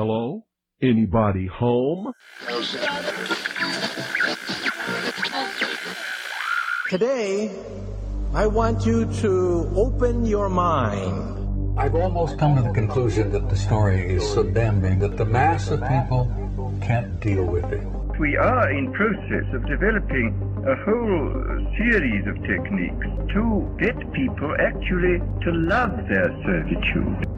Hello? Anybody home? Today, I want you to open your mind. I've almost come to the conclusion that the story is so damning that the mass of people can't deal with it. We are in process of developing a whole series of techniques to get people actually to love their servitude.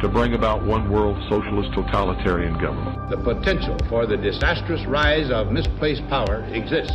to bring about one world socialist totalitarian government. The potential for the disastrous rise of misplaced power exists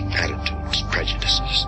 attitudes, prejudices,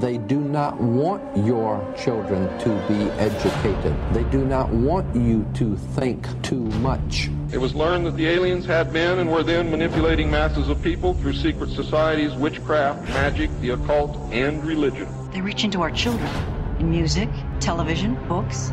They do not want your children to be educated. They do not want you to think too much. It was learned that the aliens had been and were then manipulating masses of people through secret societies, witchcraft, magic, the occult, and religion. They reach into our children in music, television, books.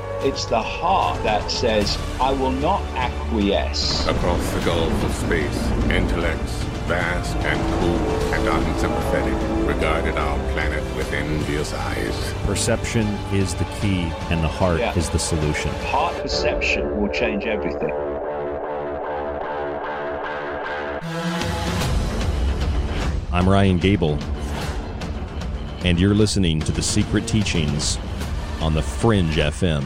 It's the heart that says, I will not acquiesce. Across the gulf of space, intellects, vast and cool and unsympathetic, regarded our planet with envious eyes. Perception is the key, and the heart Yeah. is the solution. Heart perception will change everything. I'm Ryan Gable, and you're listening to The Secret Teachings on The Fringe FM.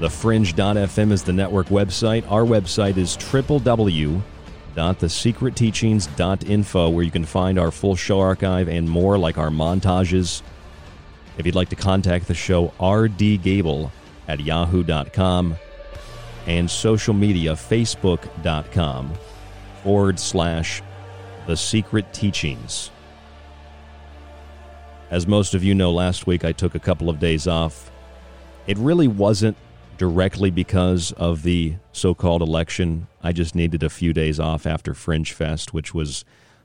TheFringe.fm is the network website. Our website is www.thesecretteachings.info, where you can find our full show archive and more, like our montages. If you'd like to contact the show, rdgable at yahoo.com and social media, facebook.com forward slash the Secret Teachings. As most of you know, last week I took a couple of days off. It really wasn't directly because of the so called election. I just needed a few days off after Fringe Fest, which was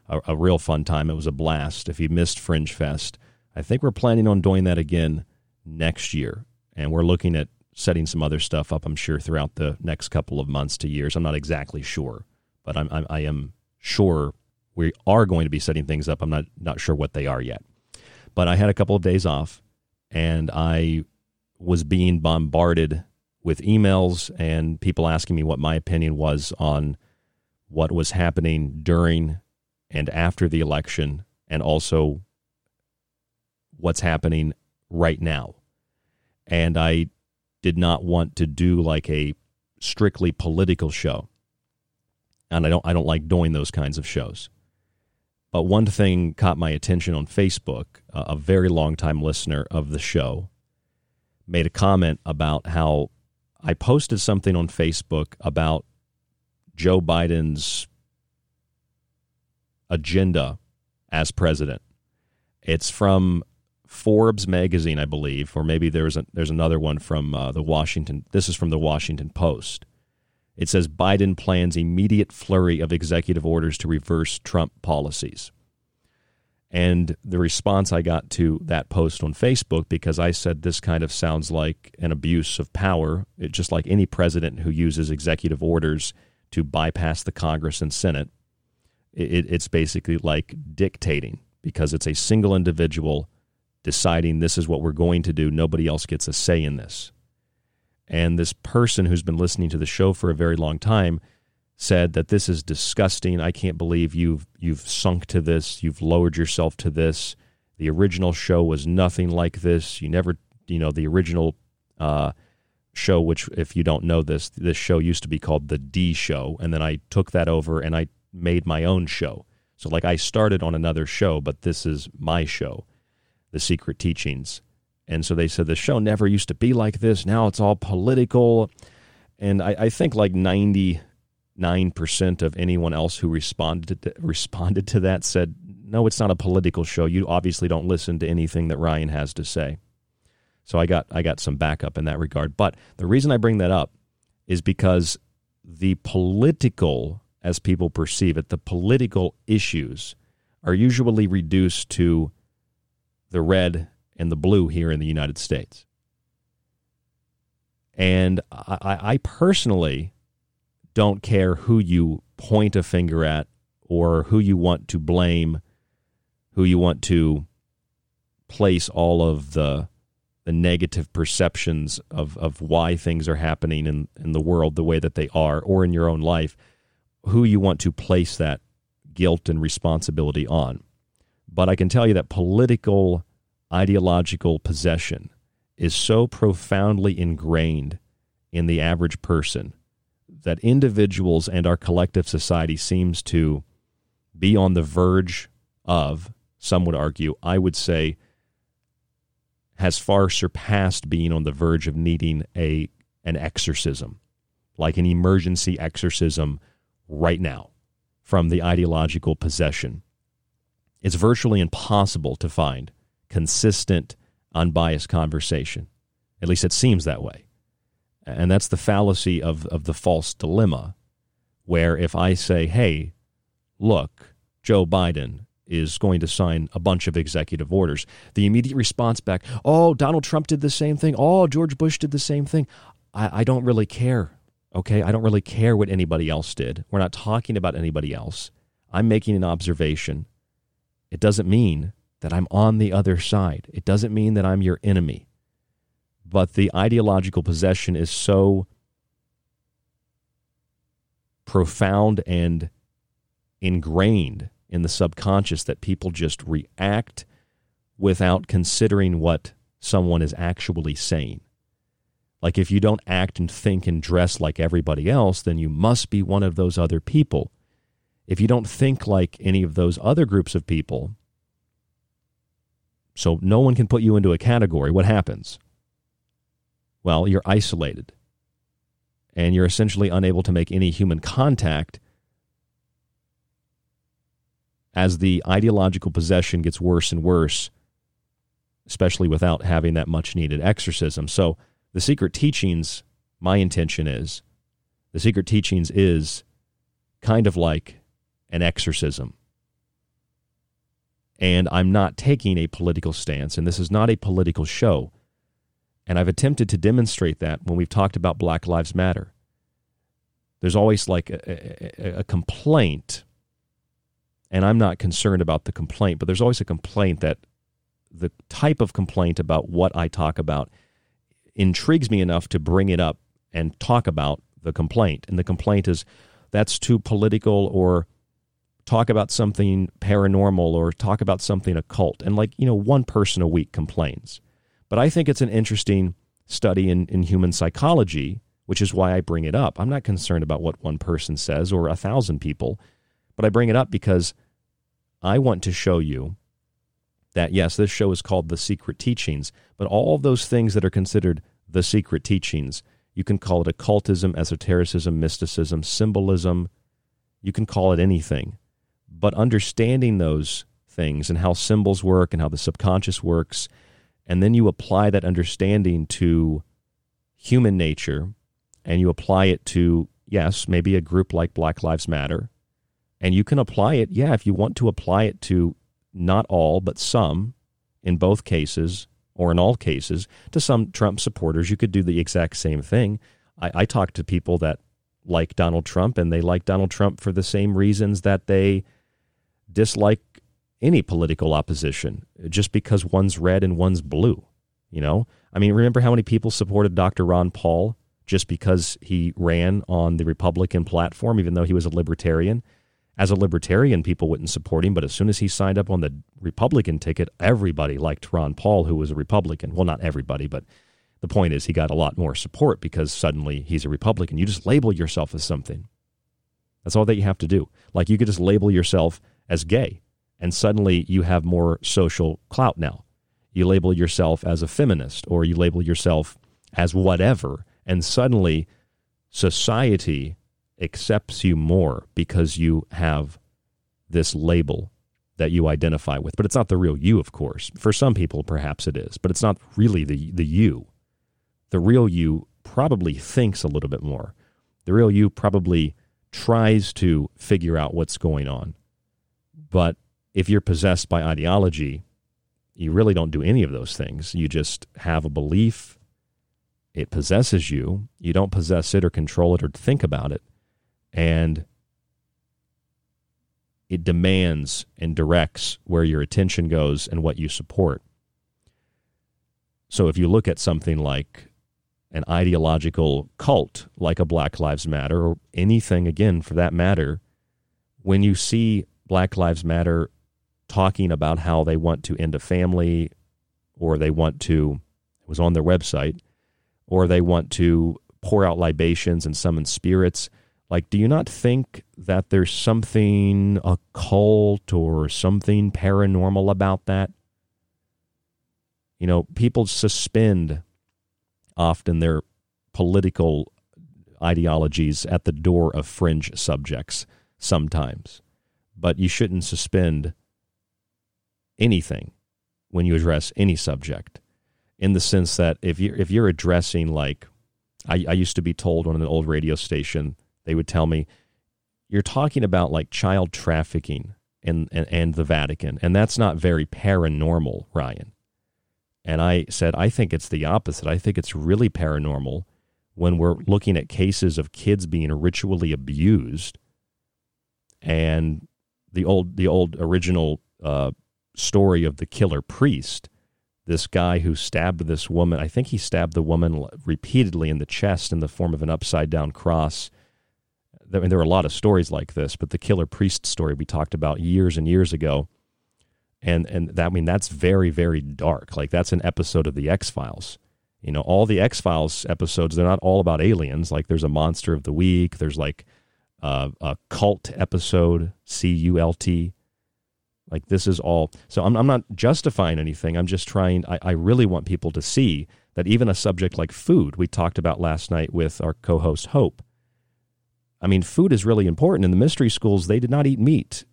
a, a real fun time. It was a blast. If you missed Fringe Fest, I think we're planning on doing that again next year. And we're looking at setting some other stuff up, I'm sure, throughout the next couple of months to years. I'm not exactly sure, but I'm, I'm I am sure we are going to be setting things up. I'm not not sure what they are yet. But I had a couple of days off, and I was being bombarded with emails and people asking me what my opinion was on what was happening during and after the election, and also what's happening right now. And I did not want to do like a strictly political show. And I don't I don't like doing those kinds of shows. But one thing caught my attention on Facebook. a very long time listener of the show made a comment about how I posted something on Facebook about Joe Biden's agenda as president. It's from Forbes magazine, I believe, or maybe there's a, there's another one from uh, the Washington. This is from the Washington Post. It says Biden plans immediate flurry of executive orders to reverse Trump policies. And the response I got to that post on Facebook, because I said this kind of sounds like an abuse of power, it, just like any president who uses executive orders to bypass the Congress and Senate, it, it's basically like dictating because it's a single individual deciding this is what we're going to do. Nobody else gets a say in this. And this person who's been listening to the show for a very long time said that this is disgusting. I can't believe you've you've sunk to this. You've lowered yourself to this. The original show was nothing like this. You never, you know, the original uh, show, which if you don't know this, this show used to be called the D Show, and then I took that over and I made my own show. So like I started on another show, but this is my show the secret teachings. And so they said the show never used to be like this. Now it's all political. And I, I think like 99% of anyone else who responded to, responded to that said, no, it's not a political show. You obviously don't listen to anything that Ryan has to say. So I got I got some backup in that regard. But the reason I bring that up is because the political, as people perceive it, the political issues are usually reduced to the red and the blue here in the United States. And I, I personally don't care who you point a finger at or who you want to blame, who you want to place all of the the negative perceptions of, of why things are happening in, in the world the way that they are or in your own life, who you want to place that guilt and responsibility on. But I can tell you that political ideological possession is so profoundly ingrained in the average person that individuals and our collective society seems to be on the verge of, some would argue, I would say, has far surpassed being on the verge of needing a an exorcism, like an emergency exorcism right now from the ideological possession. It's virtually impossible to find consistent, unbiased conversation. At least it seems that way. And that's the fallacy of, of the false dilemma, where if I say, hey, look, Joe Biden is going to sign a bunch of executive orders, the immediate response back, oh, Donald Trump did the same thing. Oh, George Bush did the same thing. I, I don't really care. Okay. I don't really care what anybody else did. We're not talking about anybody else. I'm making an observation. It doesn't mean that I'm on the other side. It doesn't mean that I'm your enemy. But the ideological possession is so profound and ingrained in the subconscious that people just react without considering what someone is actually saying. Like if you don't act and think and dress like everybody else, then you must be one of those other people. If you don't think like any of those other groups of people, so no one can put you into a category. What happens? Well, you're isolated and you're essentially unable to make any human contact as the ideological possession gets worse and worse, especially without having that much needed exorcism. So, the secret teachings, my intention is, the secret teachings is kind of like an exorcism and I'm not taking a political stance, and this is not a political show. And I've attempted to demonstrate that when we've talked about Black Lives Matter. There's always like a, a, a complaint, and I'm not concerned about the complaint, but there's always a complaint that the type of complaint about what I talk about intrigues me enough to bring it up and talk about the complaint. And the complaint is that's too political or talk about something paranormal or talk about something occult. And like, you know, one person a week complains. But I think it's an interesting study in, in human psychology, which is why I bring it up. I'm not concerned about what one person says or a thousand people, but I bring it up because I want to show you that, yes, this show is called The Secret Teachings, but all of those things that are considered the secret teachings, you can call it occultism, esotericism, mysticism, symbolism, you can call it anything. But understanding those things and how symbols work and how the subconscious works, and then you apply that understanding to human nature and you apply it to, yes, maybe a group like Black Lives Matter. And you can apply it, yeah, if you want to apply it to not all, but some, in both cases, or in all cases, to some Trump supporters, you could do the exact same thing. I, I talk to people that like Donald Trump, and they like Donald Trump for the same reasons that they dislike any political opposition, just because one's red and one's blue. You know, I mean, remember how many people supported Dr. Ron Paul just because he ran on the Republican platform, even though he was a libertarian? as a libertarian, people wouldn't support him. But as soon as he signed up on the Republican ticket, everybody liked Ron Paul, who was a Republican. Well, not everybody, but the point is he got a lot more support because suddenly he's a Republican. You just label yourself as something. That's all that you have to do. Like you could just label yourself as gay, and suddenly you have more social clout now. You label yourself as a feminist, or you label yourself as whatever, and suddenly society accepts you more because you have this label that you identify with. But it's not the real you, of course. For some people, perhaps it is, but it's not really the, the you. The real you probably thinks a little bit more. The real you probably tries to figure out what's going on. But if you're possessed by ideology, you really don't do any of those things. You just have a belief, it possesses you. You don't possess it or control it or think about it and it demands and directs where your attention goes and what you support. So if you look at something like an ideological cult like a Black Lives Matter or anything again for that matter, when you see Black Lives Matter talking about how they want to end a family or they want to it was on their website or they want to pour out libations and summon spirits like, do you not think that there's something occult or something paranormal about that? You know, people suspend often their political ideologies at the door of fringe subjects sometimes, but you shouldn't suspend anything when you address any subject in the sense that if you're, if you're addressing like I, I used to be told on an old radio station they would tell me, you're talking about like child trafficking and, and, and the Vatican, and that's not very paranormal, Ryan. And I said, I think it's the opposite. I think it's really paranormal when we're looking at cases of kids being ritually abused and the old the old original uh, story of the killer priest this guy who stabbed this woman i think he stabbed the woman repeatedly in the chest in the form of an upside down cross I mean, there are a lot of stories like this, but the killer priest story we talked about years and years ago, and and that I mean that's very very dark. Like that's an episode of the X Files. You know, all the X Files episodes they're not all about aliens. Like there's a monster of the week. There's like uh, a cult episode, C U L T. Like this is all. So I'm I'm not justifying anything. I'm just trying. I, I really want people to see that even a subject like food we talked about last night with our co-host Hope I mean, food is really important. In the mystery schools, they did not eat meat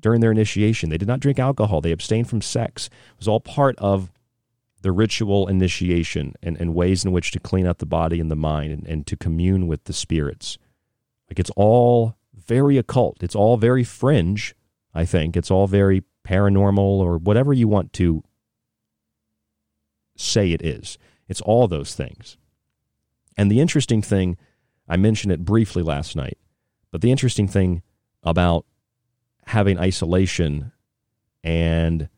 during their initiation. They did not drink alcohol. They abstained from sex. It was all part of the ritual initiation and, and ways in which to clean out the body and the mind and, and to commune with the spirits. Like it's all very occult. It's all very fringe, I think. It's all very paranormal or whatever you want to say it is. It's all those things. And the interesting thing, I mentioned it briefly last night, but the interesting thing about having isolation and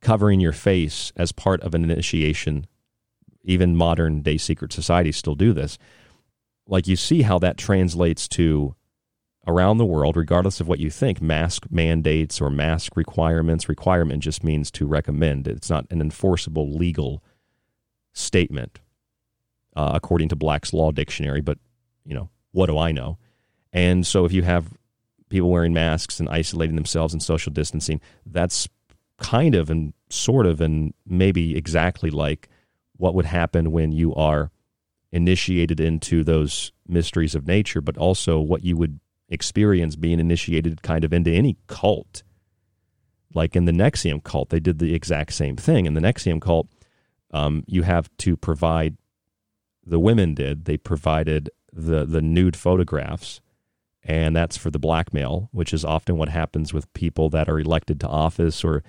covering your face as part of an initiation, even modern day secret societies still do this. Like you see how that translates to around the world, regardless of what you think, mask mandates or mask requirements. Requirement just means to recommend. It's not an enforceable legal statement, uh, according to Black's Law Dictionary. But you know, what do I know? And so, if you have people wearing masks and isolating themselves and social distancing, that's kind of and sort of and maybe exactly like what would happen when you are initiated into those mysteries of nature, but also what you would experience being initiated kind of into any cult. Like in the NXIVM cult, they did the exact same thing. In the NXIVM cult, um, you have to provide, the women did, they provided the, the nude photographs, and that's for the blackmail, which is often what happens with people that are elected to office or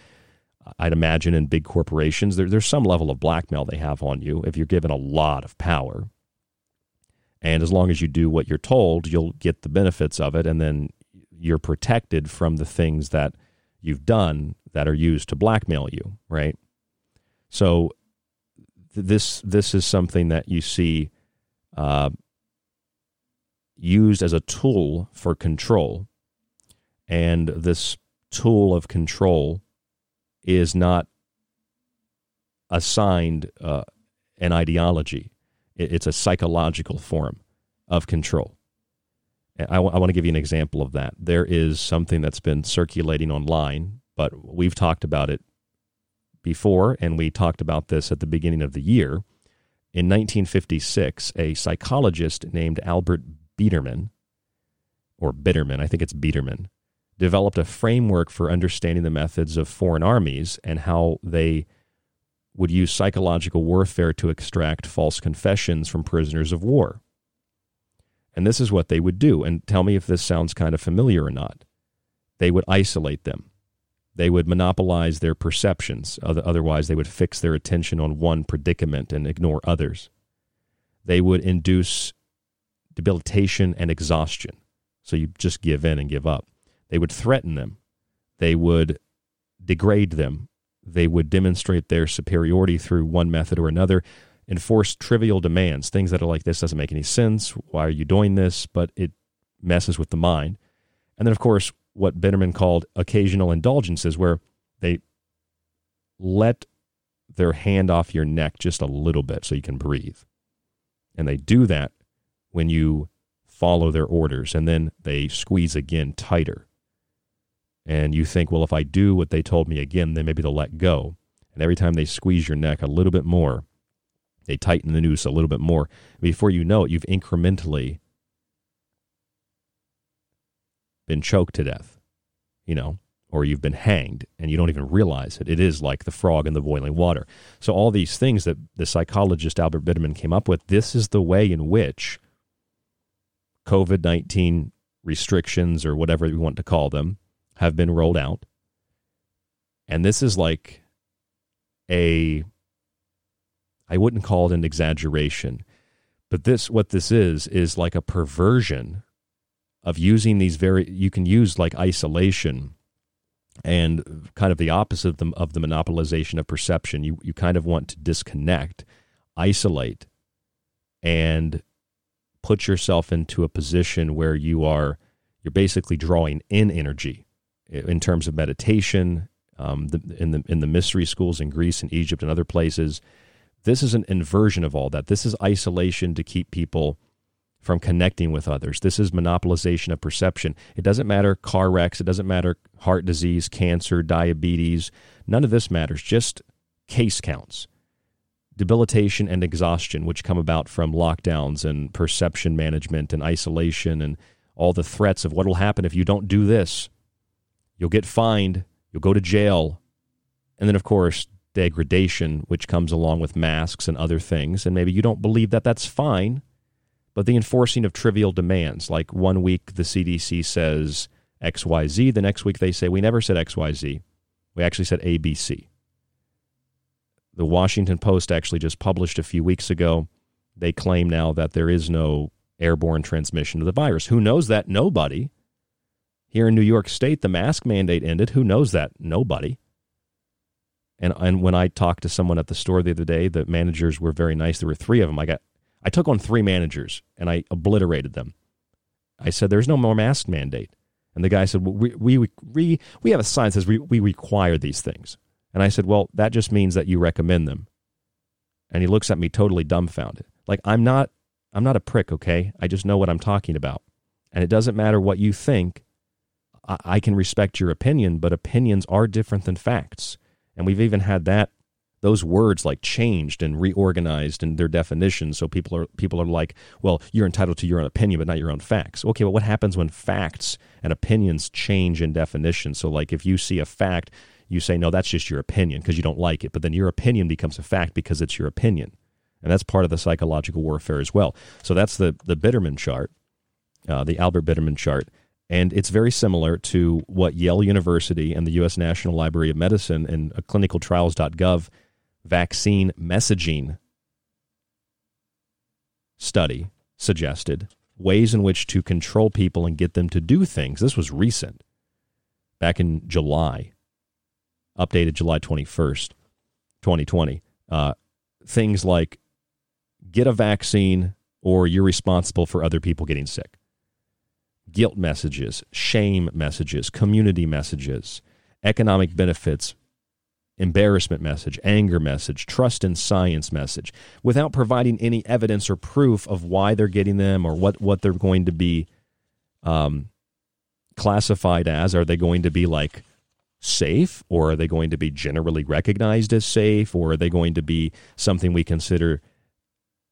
I'd imagine in big corporations, there, there's some level of blackmail they have on you if you're given a lot of power. And as long as you do what you're told, you'll get the benefits of it. And then you're protected from the things that you've done that are used to blackmail you, right? So this this is something that you see uh, used as a tool for control, and this tool of control is not assigned uh, an ideology. It's a psychological form of control. I, w- I want to give you an example of that. There is something that's been circulating online, but we've talked about it before, and we talked about this at the beginning of the year. In 1956, a psychologist named Albert Biderman, or Bitterman, I think it's Biderman, developed a framework for understanding the methods of foreign armies and how they would use psychological warfare to extract false confessions from prisoners of war. And this is what they would do. And tell me if this sounds kind of familiar or not. They would isolate them. They would monopolize their perceptions. Otherwise, they would fix their attention on one predicament and ignore others. They would induce debilitation and exhaustion. So you just give in and give up. They would threaten them. They would degrade them. They would demonstrate their superiority through one method or another, enforce trivial demands, things that are like, this doesn't make any sense. Why are you doing this? But it messes with the mind. And then, of course, what Bitterman called occasional indulgences, where they let their hand off your neck just a little bit so you can breathe. And they do that when you follow their orders, and then they squeeze again tighter and you think, well, if I do what they told me again, then maybe they'll let go. And every time they squeeze your neck a little bit more, they tighten the noose a little bit more. Before you know it, you've incrementally been choked to death, you know, or you've been hanged and you don't even realize it. It is like the frog in the boiling water. So, all these things that the psychologist Albert Bitterman came up with, this is the way in which COVID 19 restrictions, or whatever we want to call them, have been rolled out. And this is like a I wouldn't call it an exaggeration, but this what this is is like a perversion of using these very you can use like isolation and kind of the opposite of the, of the monopolization of perception. You you kind of want to disconnect, isolate, and put yourself into a position where you are you're basically drawing in energy in terms of meditation, um, the, in the in the mystery schools in Greece and Egypt and other places. This is an inversion of all that. This is isolation to keep people from connecting with others. This is monopolization of perception. It doesn't matter car wrecks. It doesn't matter heart disease, cancer, diabetes. None of this matters. Just case counts. Debilitation and exhaustion, which come about from lockdowns and perception management and isolation and all the threats of what will happen if you don't do this. You'll get fined, you'll go to jail. And then, of course, degradation, which comes along with masks and other things. And maybe you don't believe that that's fine, but the enforcing of trivial demands, like one week the CDC says XYZ, the next week they say, we never said XYZ. We actually said ABC. The Washington Post actually just published a few weeks ago. They claim now that there is no airborne transmission of the virus. Who knows that? Nobody. Here in New York State, the mask mandate ended. Who knows that? Nobody. And and when I talked to someone at the store the other day, the managers were very nice. There were three of them. I got I took on three managers and I obliterated them. I said, "There's no more mask mandate." And the guy said, well, we, we, we, we have a sign that says we, we require these things. And I said, well, that just means that you recommend them. And he looks at me totally dumbfounded. Like, I'm not, I'm not a prick, okay? I just know what I'm talking about. And it doesn't matter what you think. I, can respect your opinion, but opinions are different than facts. And we've even had that those words like changed and reorganized in their definitions so people are people are like well you're entitled to your own opinion but not your own facts. Okay well what happens when facts and opinions change in definition? So like if you see a fact you say no that's just your opinion because you don't like it. But then your opinion becomes a fact because it's your opinion. And that's part of the psychological warfare as well. So that's the the bitterman chart uh, the albert bitterman chart and it's very similar to what Yale University and the U.S. National Library of Medicine and clinicaltrials.gov vaccine messaging study suggested ways in which to control people and get them to do things. This was recent, back in July, updated July 21st, 2020. Uh, things like get a vaccine or you're responsible for other people getting sick. Guilt messages, shame messages, community messages, economic benefits, embarrassment message, anger message, trust in science message, without providing any evidence or proof of why they're getting them or what, what they're going to be um, classified as. Are they going to be like safe or are they going to be generally recognized as safe or are they going to be something we consider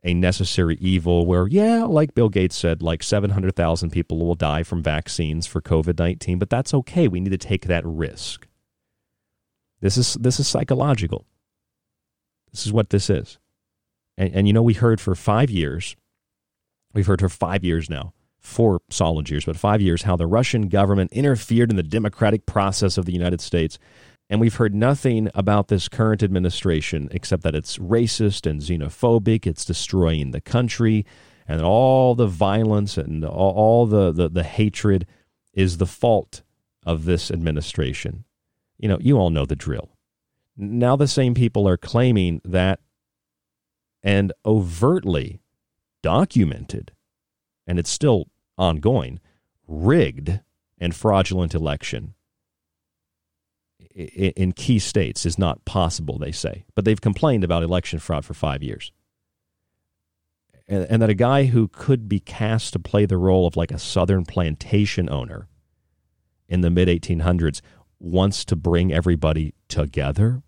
a necessary evil where, yeah, like Bill Gates said, like 700,000 people will die from vaccines for COVID 19, but that's okay. We need to take that risk. This is this is psychological. This is what this is. And, and you know, we heard for five years, we've heard for five years now, four solid years, but five years, how the Russian government interfered in the democratic process of the United States. And we've heard nothing about this current administration except that it's racist and xenophobic, it's destroying the country, and all the violence and all, all the, the, the hatred is the fault of this administration. You know, you all know the drill. Now the same people are claiming that and overtly documented, and it's still ongoing, rigged and fraudulent election in key states is not possible, they say. But they've complained about election fraud for five years. And, that a guy who could be cast to play the role of like a southern plantation owner in the mid 1800s wants to bring everybody together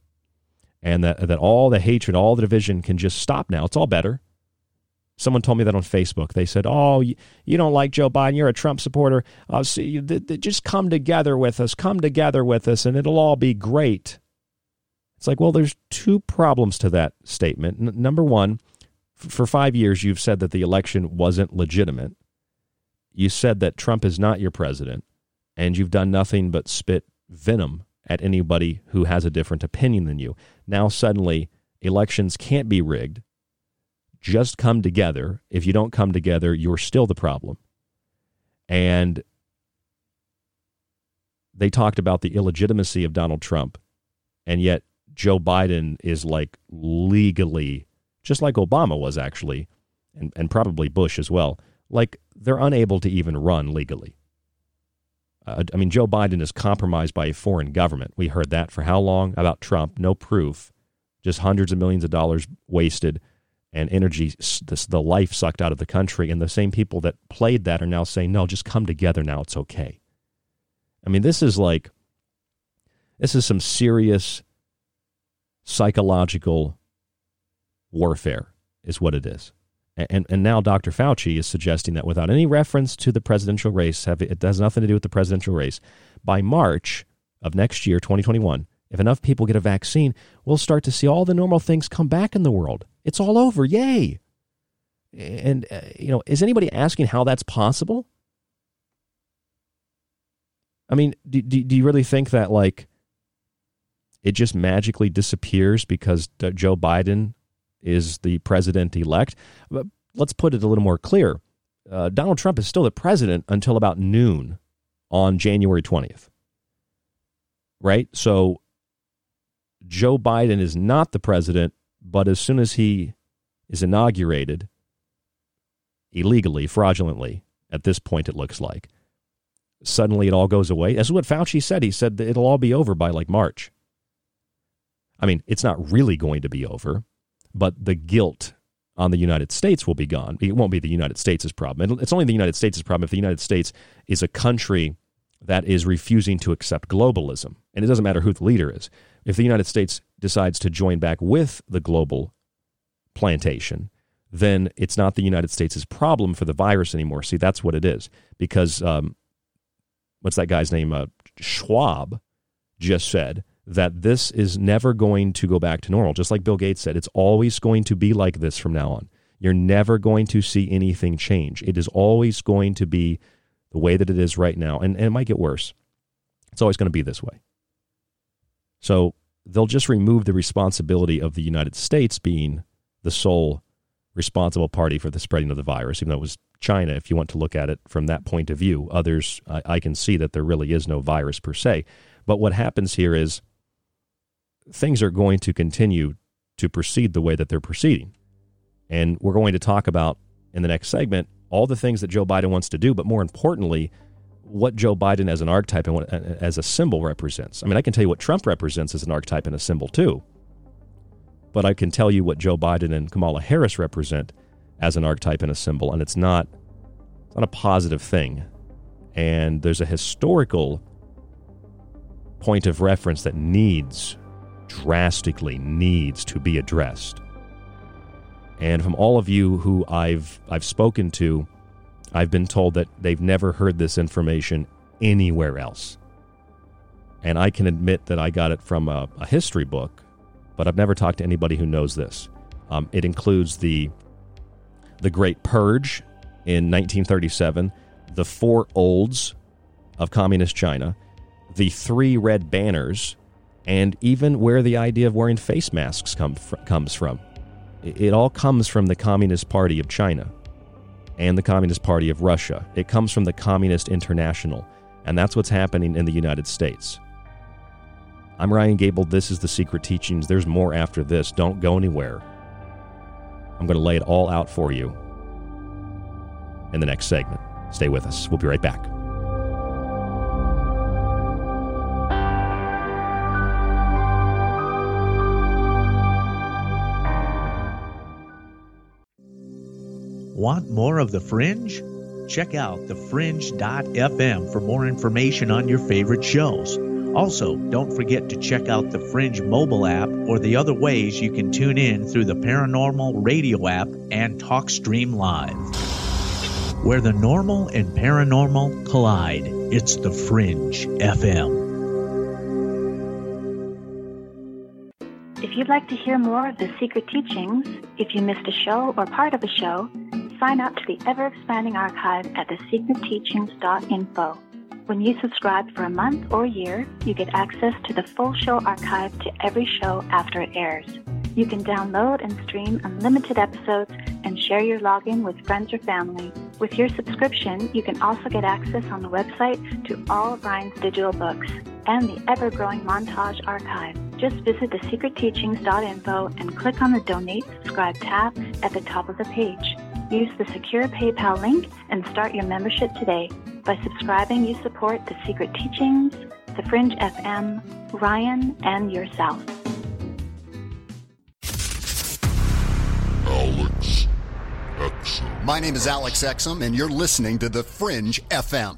and that, that all the hatred, all the division can just stop now. It's all better. Someone told me that on Facebook. They said, "Oh, you, don't like Joe Biden. You're a Trump supporter. Uh, so you, th- th- just come together with us. Come together with us, and it'll all be great." It's like, well, there's two problems to that statement. N- number one, f- for five years, you've said that the election wasn't legitimate. You said that Trump is not your president, and you've done nothing but spit venom at anybody who has a different opinion than you. Now, suddenly, elections can't be rigged. Just come together. If you don't come together, you're still the problem. And they talked about the illegitimacy of Donald Trump, and yet Joe Biden is like legally, just like Obama was actually, and, and probably Bush as well, like they're unable to even run legally. Uh, I mean, Joe Biden is compromised by a foreign government. We heard that for how long? About Trump, no proof, just hundreds of millions of dollars wasted and energy, the life sucked out of the country. And the same people that played that are now saying, no, just come together now. It's okay. I mean, this is like, this is some serious psychological warfare, is what it is. And, and now Dr. Fauci is suggesting that without any reference to the presidential race, have, it has nothing to do with the presidential race. By March of next year, 2021, if enough people get a vaccine, we'll start to see all the normal things come back in the world. It's all over. Yay. And, uh, you know, is anybody asking how that's possible? I mean, do, do, do you really think that, like, it just magically disappears because Joe Biden is the president elect. But let's put it a little more clear. Uh, Donald Trump is still the president until about noon on January 20th. Right? So Joe Biden is not the president, but as soon as he is inaugurated, illegally, fraudulently, at this point, it looks like, suddenly it all goes away. That's what Fauci said. He said it'll all be over by like March. I mean, it's not really going to be over, but the guilt on the United States will be gone. It won't be the United States' problem. It's only the United States' problem if the United States is a country that is refusing to accept globalism. And it doesn't matter who the leader is. If the United States decides to join back with the global plantation, then it's not the United States' problem for the virus anymore. See, that's what it is. Because um, what's that guy's name? Uh, Schwab just said that this is never going to go back to normal. Just like Bill Gates said, it's always going to be like this from now on. You're never going to see anything change. It is always going to be the way that it is right now, and, and it might get worse. It's always going to be this way. So they'll just remove the responsibility of the United States being the sole responsible party for the spreading of the virus, even though it was China, if you want to look at it from that point of view. Others, I, I can see that there really is no virus per se. But what happens here is things are going to continue to proceed the way that they're proceeding. And we're going to talk about in the next segment all the things that Joe Biden wants to do, but more importantly, what Joe Biden as an archetype and what, as a symbol represents. I mean, I can tell you what Trump represents as an archetype and a symbol too, but I can tell you what Joe Biden and Kamala Harris represent as an archetype and a symbol, and it's not it's not a positive thing. And there's a historical point of reference that needs drastically needs to be addressed. And from all of you who I've I've spoken to, I've been told that they've never heard this information anywhere else. And I can admit that I got it from a, a history book, but I've never talked to anybody who knows this. Um, it includes the the Great Purge in 1937, the four olds of communist China, the three red banners and even where the idea of wearing face masks come fr- comes from. It, it all comes from the Communist Party of China and the Communist Party of Russia. It comes from the Communist International, and that's what's happening in the United States. I'm Ryan Gable. This is The Secret Teachings. There's more after this. Don't go anywhere. I'm going to lay it all out for you in the next segment. Stay with us. We'll be right back. Want more of The Fringe? Check out thefringe.fm for more information on your favorite shows. Also, don't forget to check out the Fringe mobile app or the other ways you can tune in through the Paranormal Radio app and TalkStream Live. Where the normal and paranormal collide, it's the Fringe FM. If you'd like to hear more of the secret teachings, if you missed a show or part of a show, sign up to the ever expanding archive at thesecretteachings.info. When you subscribe for a month or year, you get access to the full show archive to every show after it airs. You can download and stream unlimited episodes and share your login with friends or family. With your subscription, you can also get access on the website to all of Ryan's digital books and the ever growing montage archive. Just visit thesecretteachings.info and click on the Donate Subscribe tab at the top of the page. Use the secure PayPal link and start your membership today. By subscribing, you support The Secret Teachings, The Fringe FM, Ryan, and yourself. Alex Exum. My name is Alex Exum, and you're listening to The Fringe FM.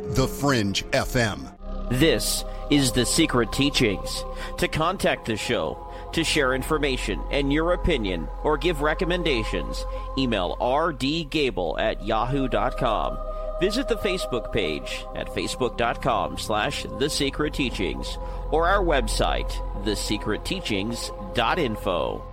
The Fringe FM. This is The Secret Teachings. To contact the show, to share information and your opinion, or give recommendations, email rdgable at yahoo.com. Visit the Facebook page at facebook.com slash The Secret Teachings or our website, thesecretteachings.info.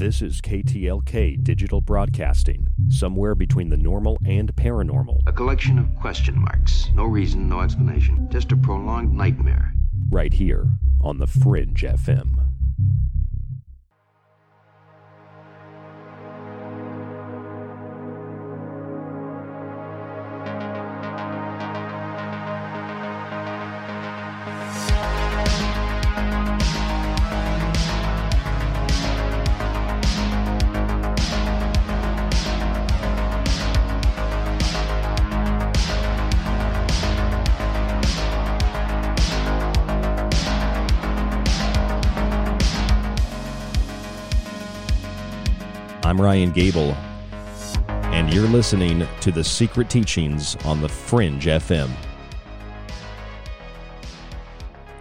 This is KTLK Digital Broadcasting, somewhere between the normal and paranormal. A collection of question marks. No reason, no explanation. Just a prolonged nightmare. Right here on the Fringe FM. Ryan Gable, and you're listening to The Secret Teachings on the Fringe FM.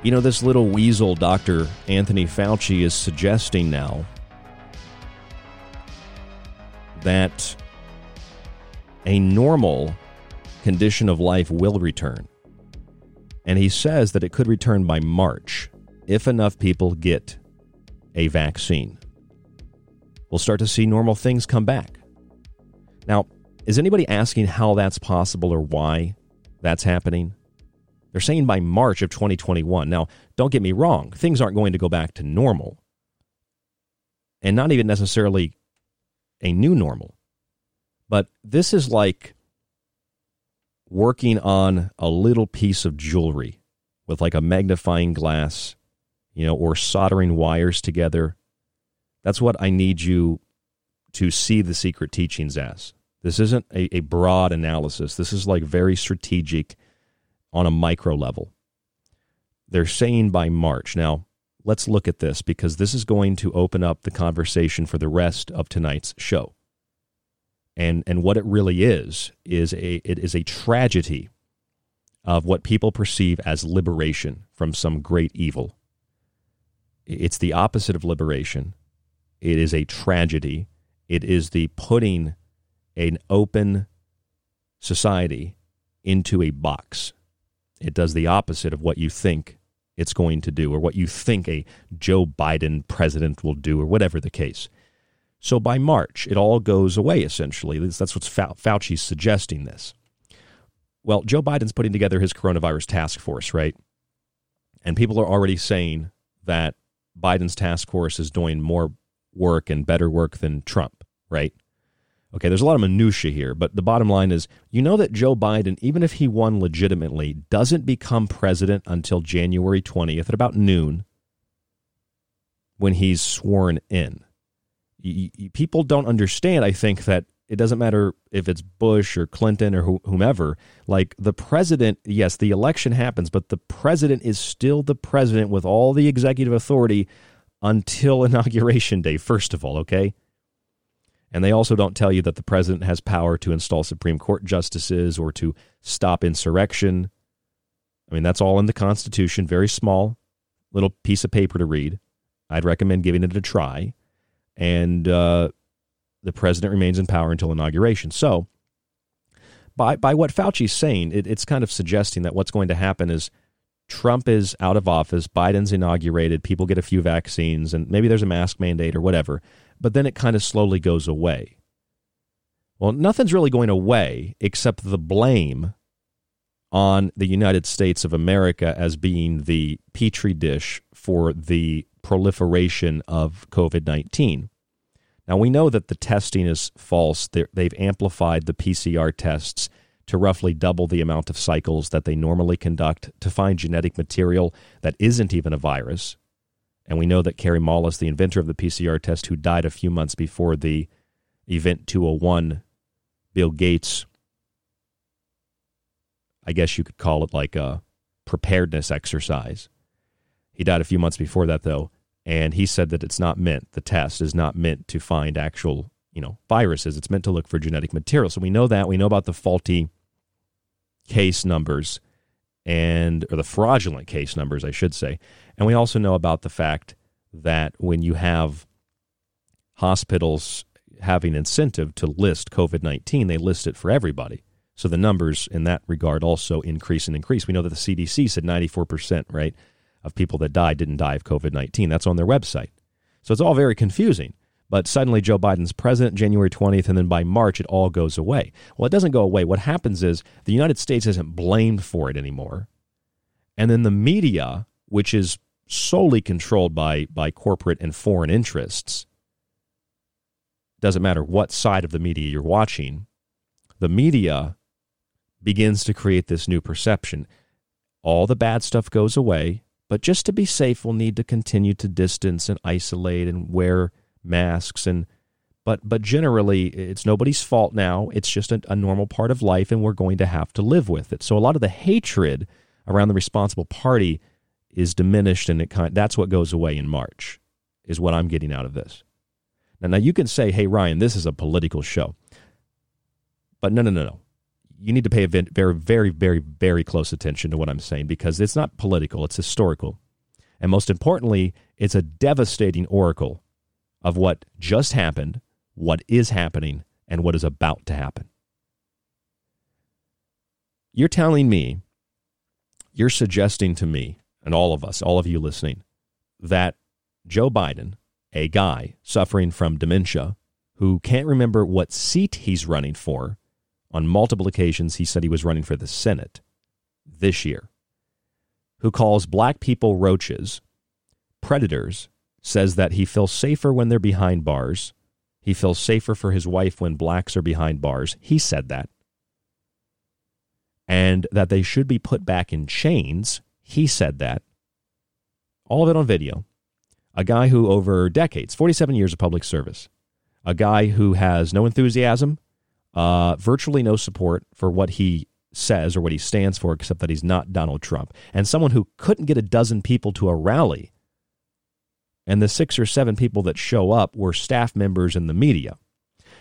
You know, this little weasel, Dr. Anthony Fauci, is suggesting now that a normal condition of life will return. And he says that it could return by March if enough people get a vaccine we'll start to see normal things come back. Now, is anybody asking how that's possible or why that's happening? They're saying by March of 2021. Now, don't get me wrong, things aren't going to go back to normal. And not even necessarily a new normal. But this is like working on a little piece of jewelry with like a magnifying glass, you know, or soldering wires together that's what I need you to see the secret teachings as. This isn't a, a broad analysis. This is like very strategic on a micro level. They're saying by March. Now, let's look at this because this is going to open up the conversation for the rest of tonight's show. And and what it really is is a it is a tragedy of what people perceive as liberation from some great evil. It's the opposite of liberation. It is a tragedy. It is the putting an open society into a box. It does the opposite of what you think it's going to do or what you think a Joe Biden president will do or whatever the case. So by March, it all goes away essentially. That's what Fauci's suggesting this. Well, Joe Biden's putting together his coronavirus task force, right? And people are already saying that Biden's task force is doing more work and better work than Trump, right? Okay, there's a lot of minutia here, but the bottom line is you know that Joe Biden, even if he won legitimately, doesn't become president until January 20th at about noon when he's sworn in. people don't understand, I think, that it doesn't matter if it's Bush or Clinton or whomever. Like the president, yes, the election happens, but the president is still the president with all the executive authority until inauguration day, first of all, okay? And they also don't tell you that the president has power to install Supreme Court justices or to stop insurrection. I mean, that's all in the Constitution, very small little piece of paper to read. I'd recommend giving it a try. And uh, the president remains in power until inauguration. So, by, by what Fauci's saying, it, it's kind of suggesting that what's going to happen is Trump is out of office, Biden's inaugurated, people get a few vaccines, and maybe there's a mask mandate or whatever, but then it kind of slowly goes away. Well, nothing's really going away except the blame on the United States of America as being the petri dish for the proliferation of COVID 19. Now, we know that the testing is false. they have amplified the PCR tests to roughly double the amount of cycles that they normally conduct to find genetic material that isn't even a virus. And we know that Kary Mullis, the inventor of the PCR test, who died a few months before the Event 201, Bill Gates, I guess you could call it like a preparedness exercise. He died a few months before that, though, and he said that it's not meant, the test is not meant to find actual, you know, viruses. It's meant to look for genetic material. So we know that. We know about the faulty case numbers and or the fraudulent case numbers, I should say. And we also know about the fact that when you have hospitals having incentive to list COVID 19, they list it for everybody. So the numbers in that regard also increase and increase. We know that the CDC said 94%, right, of people that died didn't die of COVID 19. That's on their website. So it's all very confusing. But suddenly Joe Biden's president January 20th, and then by March it all goes away. Well, it doesn't go away. What happens is the United States isn't blamed for it anymore. And then the media, which is solely controlled by, by corporate and foreign interests, doesn't matter what side of the media you're watching, the media begins to create this new perception. All the bad stuff goes away, but just to be safe, we'll need to continue to distance and isolate and wear masks and but but generally it's nobody's fault now. It's just a, a, normal part of life and we're going to have to live with it. So a lot of the hatred around the responsible party is diminished and it kind that's what goes away in march is what i'm getting out of this. Now now you can say hey ryan this is a political show. But no no no no. You need to pay a very very very very close attention to what i'm saying because it's not political it's historical. And most importantly it's a devastating oracle of what just happened, what is happening, and what is about to happen. You're telling me, you're suggesting to me, and all of us, all of you listening, that Joe Biden, a guy suffering from dementia, who can't remember what seat he's running for, on multiple occasions he said he was running for the Senate this year, who calls black people roaches, predators, says that he feels safer when they're behind bars. He feels safer for his wife when blacks are behind bars. He said that. And that they should be put back in chains. He said that. All of it on video. A guy who, over decades, 47 years of public service, a guy who has no enthusiasm, uh, virtually no support for what he says or what he stands for, except that he's not Donald Trump, and someone who couldn't get a dozen people to a rally and the six or seven people that show up were staff members in the media.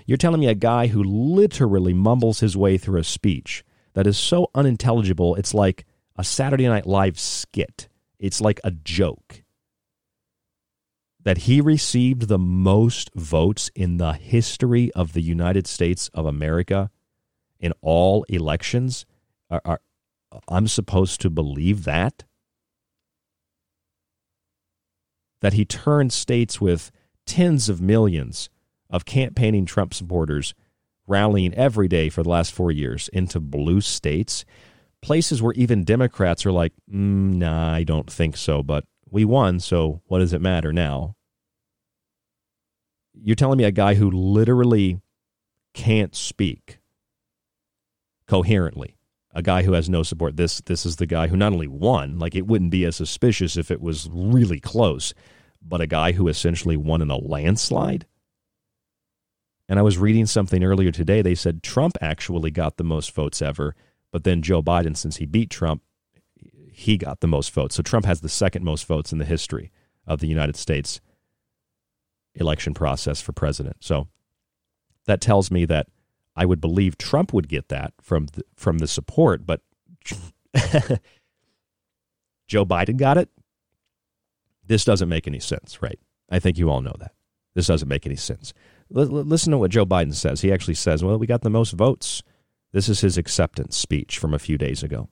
You're telling me a guy who literally mumbles his way through a speech that is so unintelligible, it's like a Saturday Night Live skit. It's like a joke. That he received the most votes in the history of the United States of America in all elections. Are, are, I'm supposed to believe that? That he turned states with tens of millions of campaigning Trump supporters rallying every day for the last four years into blue states, places where even Democrats are like, mm, nah, I don't think so, but we won, so what does it matter now? You're telling me a guy who literally can't speak coherently a guy who has no support. This this is the guy who not only won, like it wouldn't be as suspicious if it was really close, but a guy who essentially won in a landslide. And I was reading something earlier today. They said Trump actually got the most votes ever, but then Joe Biden, since he beat Trump, he got the most votes. So Trump has the second most votes in the history of the United States election process for president. So that tells me that I would believe Trump would get that from the, from the support, but Joe Biden got it. This doesn't make any sense, right? I think you all know that. This doesn't make any sense. L- listen to what Joe Biden says. He actually says, "Well, we got the most votes." This is his acceptance speech from a few days ago.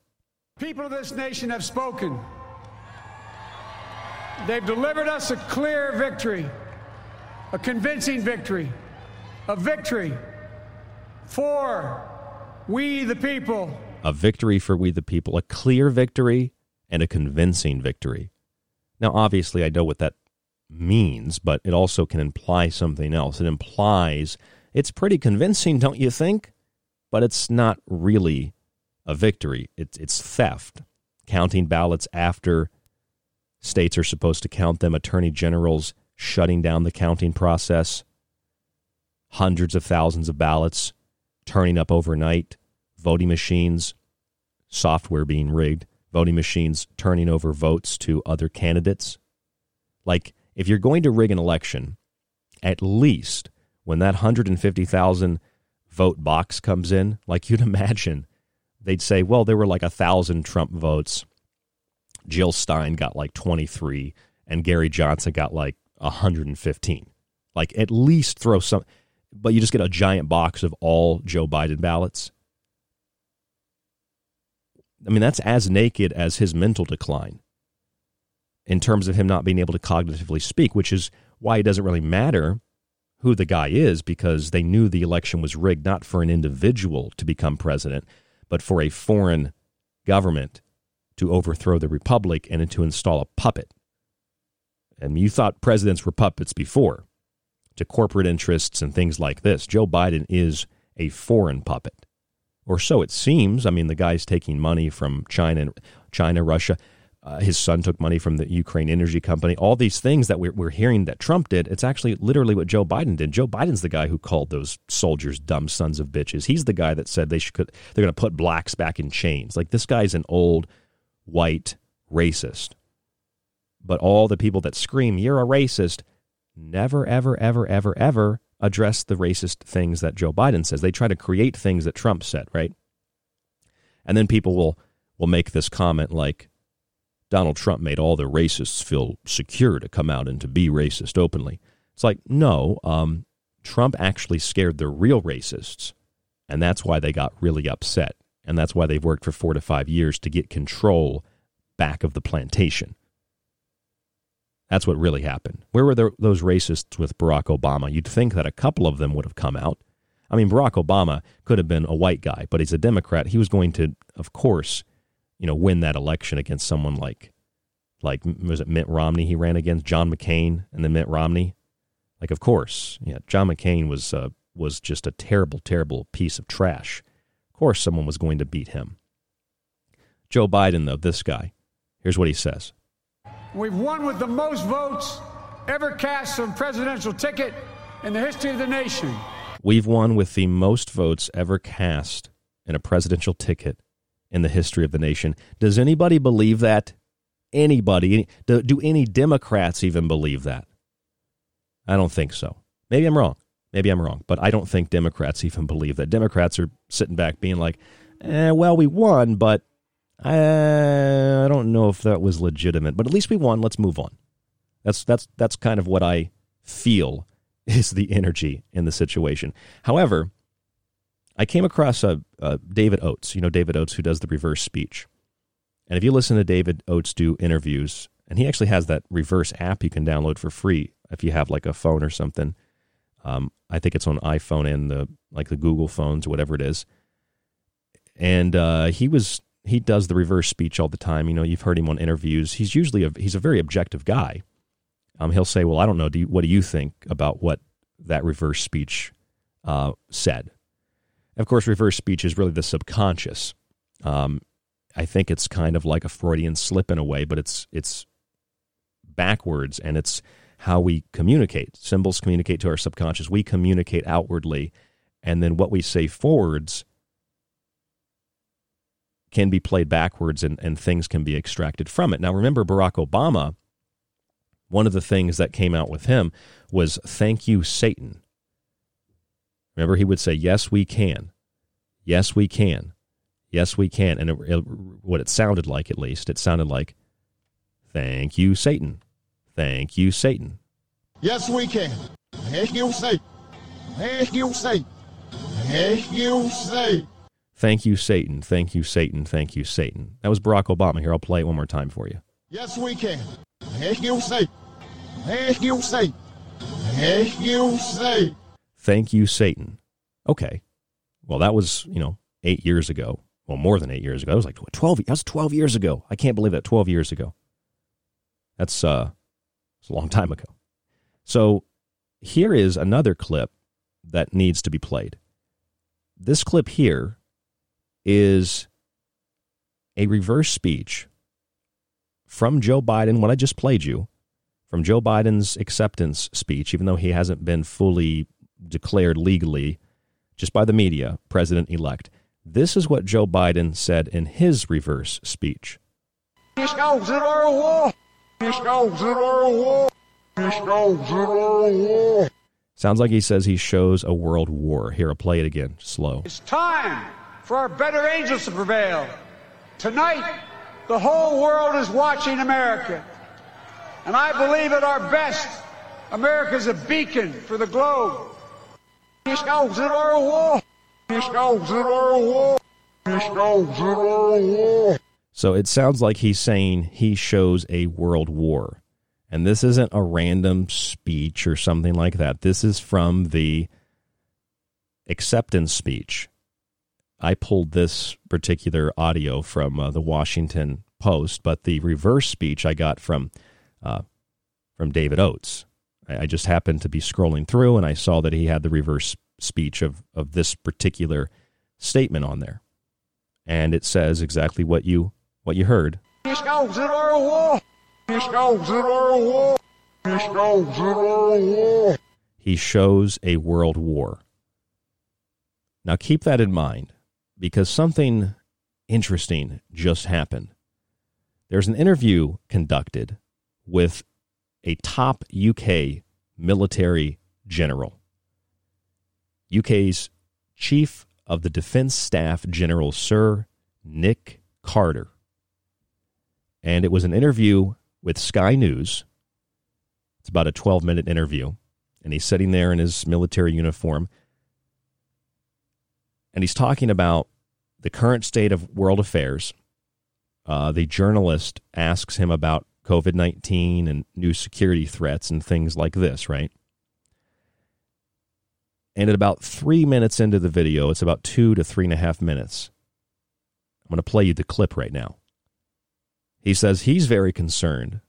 People of this nation have spoken. They've delivered us a clear victory, a convincing victory, a victory for we the people. A victory for we the people, a clear victory and a convincing victory. Now, obviously, I know what that means, but it also can imply something else. It implies it's pretty convincing, don't you think? but it's not really a victory. It's it's theft. Counting ballots after states are supposed to count them, attorney generals shutting down the counting process, hundreds of thousands of ballots turning up overnight, voting machines, software being rigged, voting machines turning over votes to other candidates. Like, if you're going to rig an election, at least when that 150,000 vote box comes in, like you'd imagine, they'd say, well, there were like a thousand Trump votes. Jill Stein got like 23, and Gary Johnson got like 115. Like, at least throw some, but you just get a giant box of all Joe Biden ballots. I mean, that's as naked as his mental decline in terms of him not being able to cognitively speak, which is why it doesn't really matter who the guy is because they knew the election was rigged not for an individual to become president, but for a foreign government to overthrow the republic and to install a puppet. And you thought presidents were puppets before to corporate interests and things like this. Joe Biden is a foreign puppet. Or so it seems. I mean, the guy's taking money from China, China, Russia. Uh, his son took money from the Ukraine Energy Company. All these things that we're, we're hearing that Trump did, it's actually literally what Joe Biden did. Joe Biden's the guy who called those soldiers dumb sons of bitches. He's the guy that said they should they're going to put blacks back in chains. Like this guy's an old white racist. But all the people that scream you're a racist never ever ever ever ever address the racist things that Joe Biden says. They try to create things that Trump said, right? And then people will will make this comment like Donald Trump made all the racists feel secure to come out and to be racist openly. It's like, no, um, Trump actually scared the real racists, and that's why they got really upset. And that's why they've worked for four to five years to get control back of the plantation. That's what really happened. Where were those racists with Barack Obama? You'd think that a couple of them would have come out. I mean, Barack Obama could have been a white guy, but he's a Democrat. He was going to, of course, you know, win that election against someone like, like was it Mitt Romney he ran against, John McCain, and then Mitt Romney. Like, of course, yeah, John McCain was uh, was just a terrible, terrible piece of trash. Of course, someone was going to beat him. Joe Biden, though, this guy, here's what he says: We've won with the most votes ever cast on presidential ticket in the history of the nation. We've won with the most votes ever cast in a presidential ticket in the history of the nation. Does anybody believe that? Anybody? Do, do any Democrats even believe that? I don't think so. Maybe I'm wrong. Maybe I'm wrong. But I don't think Democrats even believe that. Democrats are sitting back being like, eh, well, we won, but I, I don't know if that was legitimate. But at least we won. Let's move on. That's, that's, that's kind of what I feel is the energy in the situation. However, I came across a, a David Oates, you know, David Oates, who does the reverse speech. And if you listen to David Oates do interviews, and he actually has that reverse app you can download for free if you have like a phone or something. Um, I think it's on iPhone and the like the Google phones or whatever it is. And uh, he was he does the reverse speech all the time. You know, you've heard him on interviews. He's usually a he's a very objective guy. Um, he'll say, "Well, I don't know. Do you, what do you think about what that reverse speech uh, said?" Of course, reverse speech is really the subconscious. Um, I think it's kind of like a Freudian slip in a way, but it's it's backwards and it's how we communicate. Symbols communicate to our subconscious. We communicate outwardly, and then what we say forwards can be played backwards and, and things can be extracted from it. Now, remember Barack Obama, one of the things that came out with him was thank you, Satan. Remember, he would say, Yes, we can. Yes, we can. Yes, we can. And it, it, what it sounded like, at least, it sounded like, Thank you, Satan. Thank you, Satan. Yes, we can. Thank you, Satan. Thank you, Satan. Thank you, Satan. Thank you, Satan. Thank you, Satan. Thank you, Satan. That was Barack Obama. Here, I'll play it one more time for you. Yes, we can. Thank you, Satan. Thank you, Satan. Thank you, Satan. Thank you, Satan. Okay. Well, that was, you know, eight years ago. Well, more than eight years ago. That was like 12, that was 12 years ago. I can't believe that 12 years ago. That's, uh, it's a long time ago. So here is another clip that needs to be played. this clip here is a reverse speech from Joe Biden, what I just played you, from Joe Biden's acceptance speech, even though he hasn't been fully declared legally just by the media president elect. This is what Joe Biden said in his reverse speech. Sounds like he says he shows a world war. Here, I'll play it again, slow. It's time for our better angels to prevail. Tonight, the whole world is watching America. And I believe at our best, America is a beacon for the globe. So it sounds like he's saying he shows a world war. And this isn't a random speech or something like that. This is from the acceptance speech. I pulled this particular audio from uh, the Washington Post, but the reverse speech I got from uh, from David Oates. I, I just happened to be scrolling through and I saw that he had the reverse speech of, of this particular statement on there, and it says exactly what you what you heard. He shows a world war. Now keep that in mind because something interesting just happened. There's an interview conducted with a top UK military general. UK's Chief of the Defense Staff General Sir Nick Carter. And it was an interview with Sky News. It's about a 12 minute interview. And he's sitting there in his military uniform. And he's talking about the current state of world affairs. Uh, the journalist asks him about COVID 19 and new security threats and things like this, right? And at about three minutes into the video, it's about two to three and a half minutes. I'm going to play you the clip right now. He says he's very concerned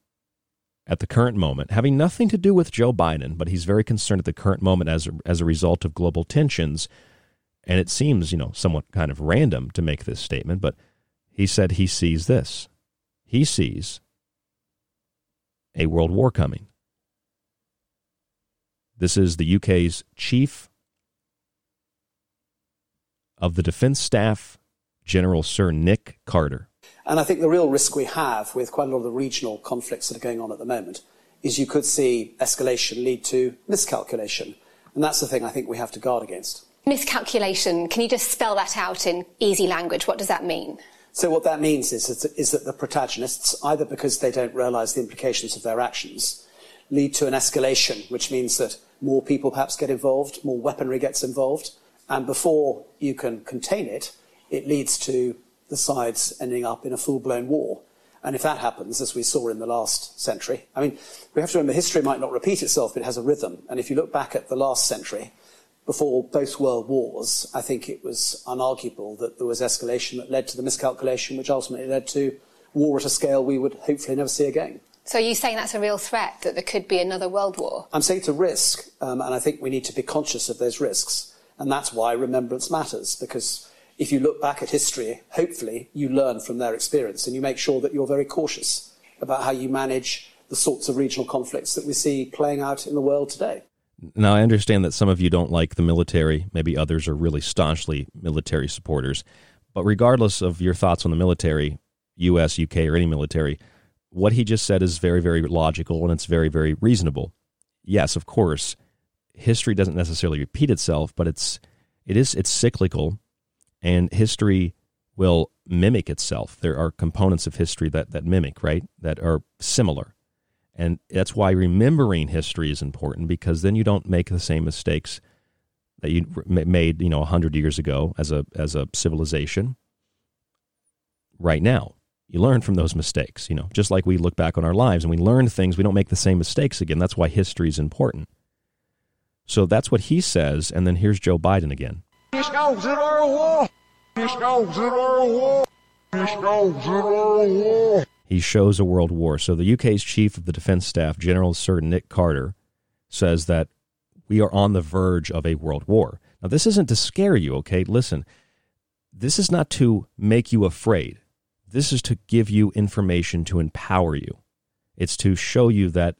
at the current moment, having nothing to do with Joe Biden, but he's very concerned at the current moment as as a result of global tensions. And it seems, you know, somewhat kind of random to make this statement, but he said he sees this. He sees a world war coming. This is the UK's chief of the Defence Staff, General Sir Nick Carter. And I think the real risk we have with quite a lot of the regional conflicts that are going on at the moment is you could see escalation lead to miscalculation. And that's the thing I think we have to guard against. Miscalculation, can you just spell that out in easy language? What does that mean? So, what that means is, is that the protagonists, either because they don't realize the implications of their actions, lead to an escalation, which means that more people perhaps get involved, more weaponry gets involved, and before you can contain it, it leads to the sides ending up in a full blown war. And if that happens, as we saw in the last century, I mean, we have to remember history might not repeat itself, but it has a rhythm. And if you look back at the last century, before both world wars, I think it was unarguable that there was escalation that led to the miscalculation, which ultimately led to war at a scale we would hopefully never see again. So are you saying that's a real threat, that there could be another world war? I'm saying it's a risk, um, and I think we need to be conscious of those risks. And that's why remembrance matters, because if you look back at history, hopefully you learn from their experience and you make sure that you're very cautious about how you manage the sorts of regional conflicts that we see playing out in the world today. Now, I understand that some of you don't like the military. Maybe others are really staunchly military supporters. But regardless of your thoughts on the military, US, UK, or any military, what he just said is very, very logical and it's very, very reasonable. Yes, of course, history doesn't necessarily repeat itself, but it's it is it's cyclical, and history will mimic itself. There are components of history that that mimic, right? That are similar. And that's why remembering history is important because then you don't make the same mistakes that you made, you know, 100 years ago as a as a civilization right now. You learn from those mistakes, you know, just like we look back on our lives and we learn things, we don't make the same mistakes again. That's why history is important. So that's what he says. And then here's Joe Biden again. He shows a world war. So the UK's chief of the defense staff, General Sir Nick Carter, says that we are on the verge of a world war. Now, this isn't to scare you, okay? Listen, this is not to make you afraid. This is to give you information to empower you. It's to show you that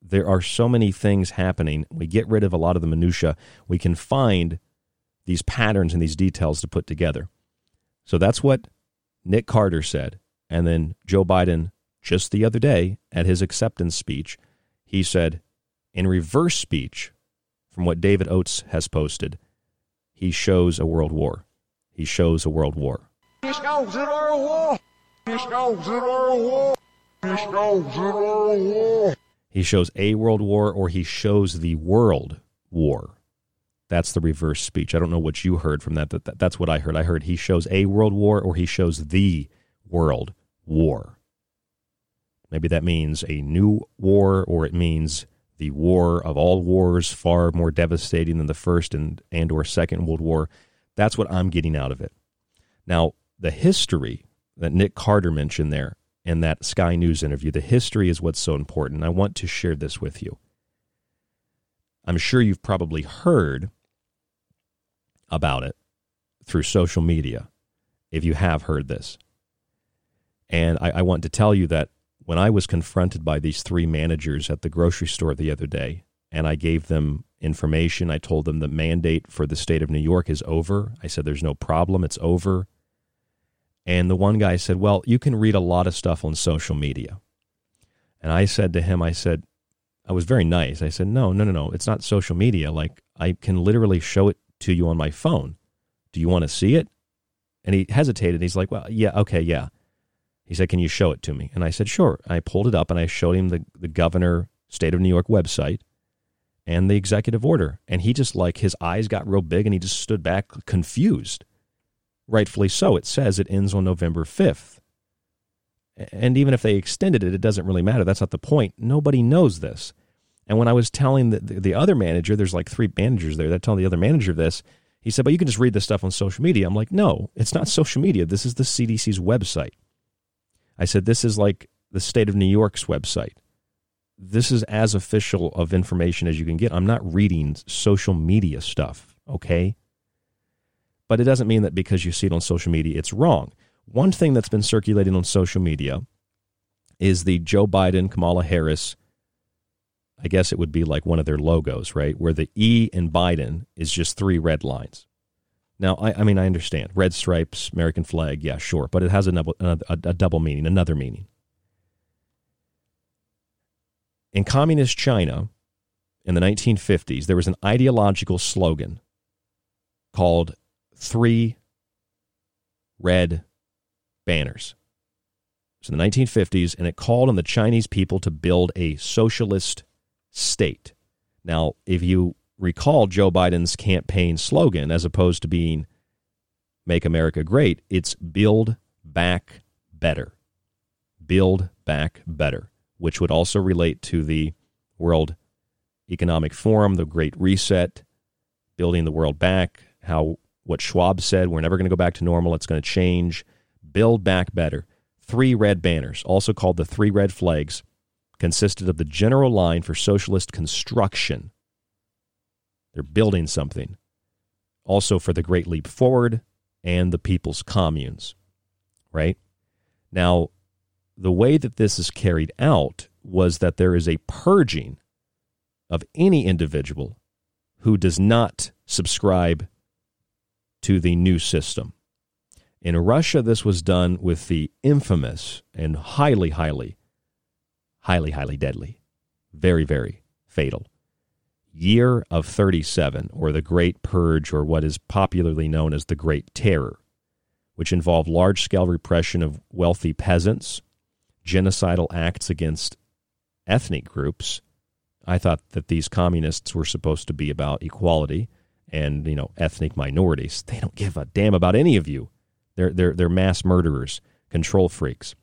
there are so many things happening. We get rid of a lot of the minutia. We can find these patterns and these details to put together. So that's what Nick Carter said. And then Joe Biden, just the other day at his acceptance speech, he said, in reverse speech from what David Oates has posted, he shows a world war. He shows a world war. He shows a war. He shows a war. He shows a war. He shows a world war or he shows the world war. That's the reverse speech. I don't know what you heard from that, but that's what I heard. I heard he shows a world war or he shows the world war. Maybe that means a new war or it means the war of all wars far more devastating than the first and and or second world war. That's what I'm getting out of it. Now, the history that Nick Carter mentioned there in that Sky News interview, the history is what's so important. I want to share this with you. I'm sure you've probably heard about it through social media if you have heard this. And I, I, want to tell you that when I was confronted by these three managers at the grocery store the other day, and I gave them information, I told them the mandate for the state of New York is over. I said, There's no problem, it's over. And the one guy said, Well, you can read a lot of stuff on social media. And I said to him, I said, I was very nice. I said, No, no, no, no. It's not social media. Like, I can literally show it to you on my phone. Do you want to see it? And he hesitated. He's like, Well, yeah, okay, yeah. He said, Can you show it to me? And I said, Sure. I pulled it up and I showed him the, the governor, state of New York website and the executive order. And he just like his eyes got real big and he just stood back confused. Rightfully so. It says it ends on November 5th. And even if they extended it, it doesn't really matter. That's not the point. Nobody knows this. And when I was telling the, the, the other manager, there's like three managers there that tell the other manager this, he said, but you can just read this stuff on social media. I'm like, no, it's not social media. This is the CDC's website. I said, this is like the state of New York's website. This is as official of information as you can get. I'm not reading social media stuff, okay? But it doesn't mean that because you see it on social media, it's wrong. One thing that's been circulating on social media is the Joe Biden, Kamala Harris I guess it would be like one of their logos, right? Where the E in Biden is just three red lines. Now, I, I mean, I understand red stripes, American flag, yeah, sure, but it has a, a, a double meaning, another meaning. In communist China in the 1950s, there was an ideological slogan called Three Red Banners. It's in the 1950s, and it called on the Chinese people to build a socialist state. Now, if you recall Joe Biden's campaign slogan, as opposed to being Make America Great, it's Build Back Better. Build Back Better, which would also relate to the World Economic Forum, the Great Reset, building the world back, how what Schwab said, we're never going to go back to normal, it's going to change. Build Back Better. Three red banners, also called the three red flags, consisted of the general line for socialist construction. They're building something. Also for the Great Leap Forward and the People's Communes, right? Now, the way that this is carried out was that there is a purging of any individual who does not subscribe to the new system. In Russia, this was done with the infamous and highly, highly highly, highly deadly, very, very fatal. Year of 37, or the Great Purge, or what is popularly known as the Great Terror, which involved large scale repression of wealthy peasants, genocidal acts against ethnic groups. I thought that these communists were supposed to be about equality and, you know, ethnic minorities. They don't give a damn about any of you. They're, they're, they're mass murderers, control freaks.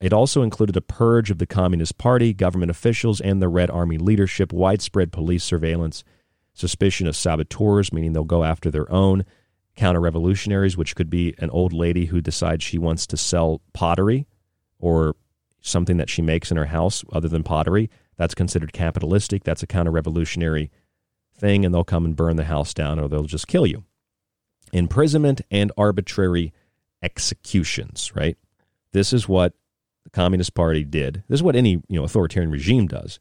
It also included a purge of the Communist Party, government officials, and the Red Army leadership, widespread police surveillance, suspicion of saboteurs, meaning they'll go after their own, counter revolutionaries, which could be an old lady who decides she wants to sell pottery or something that she makes in her house other than pottery. That's considered capitalistic. That's a counter revolutionary thing and they'll come and burn the house down or they'll just kill you. Imprisonment and arbitrary executions, right? This is what the Communist Party did. This is what any, you know, authoritarian regime does.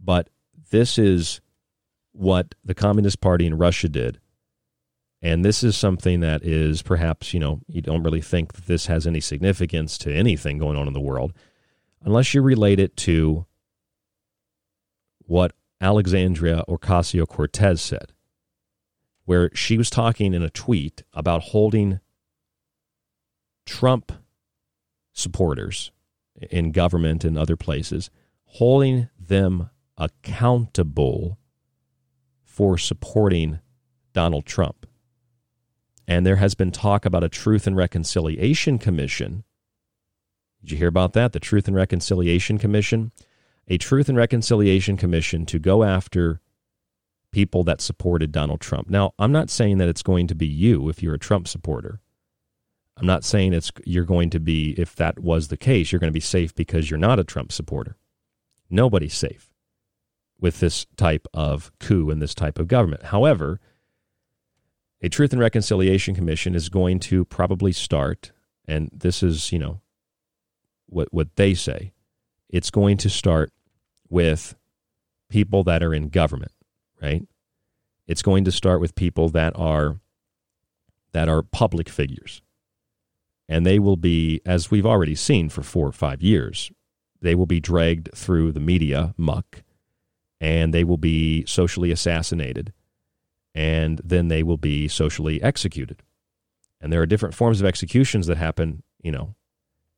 But this is what the Communist Party in Russia did. And this is something that is perhaps, you know, you don't really think that this has any significance to anything going on in the world unless you relate it to what Alexandria Ocasio Cortez said, where she was talking in a tweet about holding Trump supporters in government and other places, holding them accountable for supporting Donald Trump. And there has been talk about a Truth and Reconciliation Commission. Did you hear about that? The Truth and Reconciliation Commission? A Truth and Reconciliation Commission to go after people that supported Donald Trump. Now, I'm not saying that it's going to be you if you're a Trump supporter. I'm not saying it's you're going to be if that was the case, you're going to be safe because you're not a Trump supporter. Nobody's safe with this type of coup and this type of government. However, a Truth and Reconciliation Commission is going to probably start, and this is, you know, what, what they say, it's going to start with people that are in government, right? It's going to start with people that are that are public figures. And they will be, as we've already seen for four or five years, they will be dragged through the media muck and they will be socially assassinated and then they will be socially executed. And there are different forms of executions that happen, you know,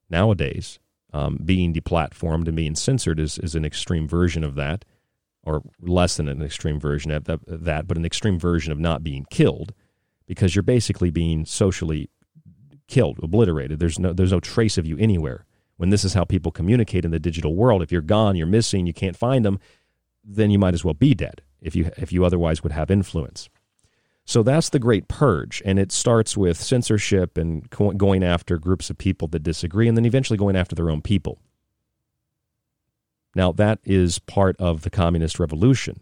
nowadays. Um, being deplatformed and being censored is, is an extreme version of that, or less than an extreme version of that, but an extreme version of not being killed because you're basically being socially killed, obliterated. There's no, there's no trace of you anywhere. When this is how people communicate in the digital world, if you're gone, you're missing, you can't find them, then you might as well be dead if you if you otherwise would have influence. So that's the great purge, and it starts with censorship and going after groups of people that disagree, and then eventually going after their own people. Now that is part of the communist revolution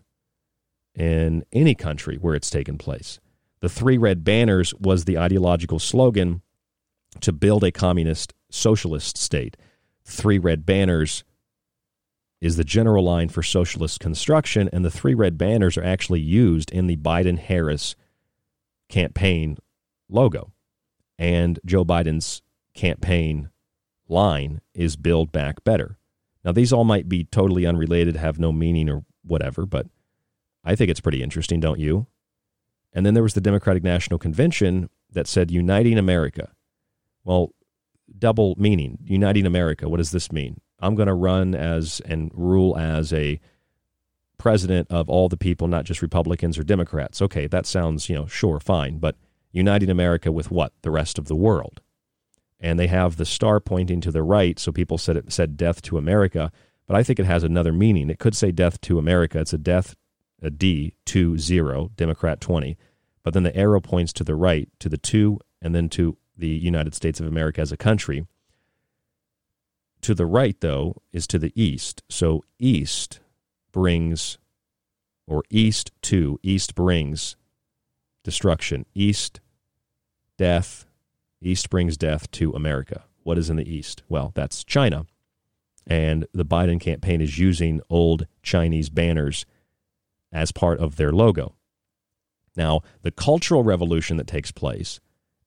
in any country where it's taken place. The three red banners was the ideological slogan to build a communist socialist state. Three red banners is the general line for socialist construction, and the three red banners are actually used in the Biden Harris campaign logo. And Joe Biden's campaign line is Build Back Better. Now, these all might be totally unrelated, have no meaning or whatever, but I think it's pretty interesting, don't you? And then there was the Democratic National Convention that said Uniting America. Well, double meaning. Uniting America. What does this mean? I'm going to run as and rule as a president of all the people, not just Republicans or Democrats. Okay, that sounds, you know, sure, fine, but uniting America with what? The rest of the world. And they have the star pointing to the right, so people said it said death to America, but I think it has another meaning. It could say death to America. It's a death, a D, two, zero, Democrat 20. But then the arrow points to the right, to the two, and then to the United States of America as a country. To the right, though, is to the east. So east brings, or east to, east brings destruction. East, death. East brings death to America. What is in the east? Well, that's China. And the Biden campaign is using old Chinese banners as part of their logo. Now, the cultural revolution that takes place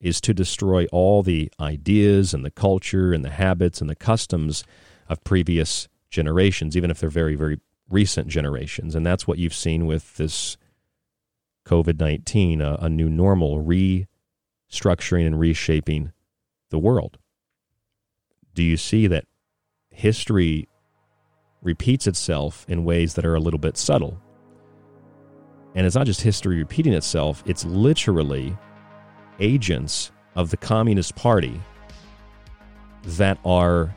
is to destroy all the ideas and the culture and the habits and the customs of previous generations, even if they're very, very recent generations. And that's what you've seen with this COVID 19, a, a, new normal, restructuring and reshaping the world. Do you see that history repeats itself in ways that are a little bit subtle? And it's not just history repeating itself, it's literally agents of the Communist Party that are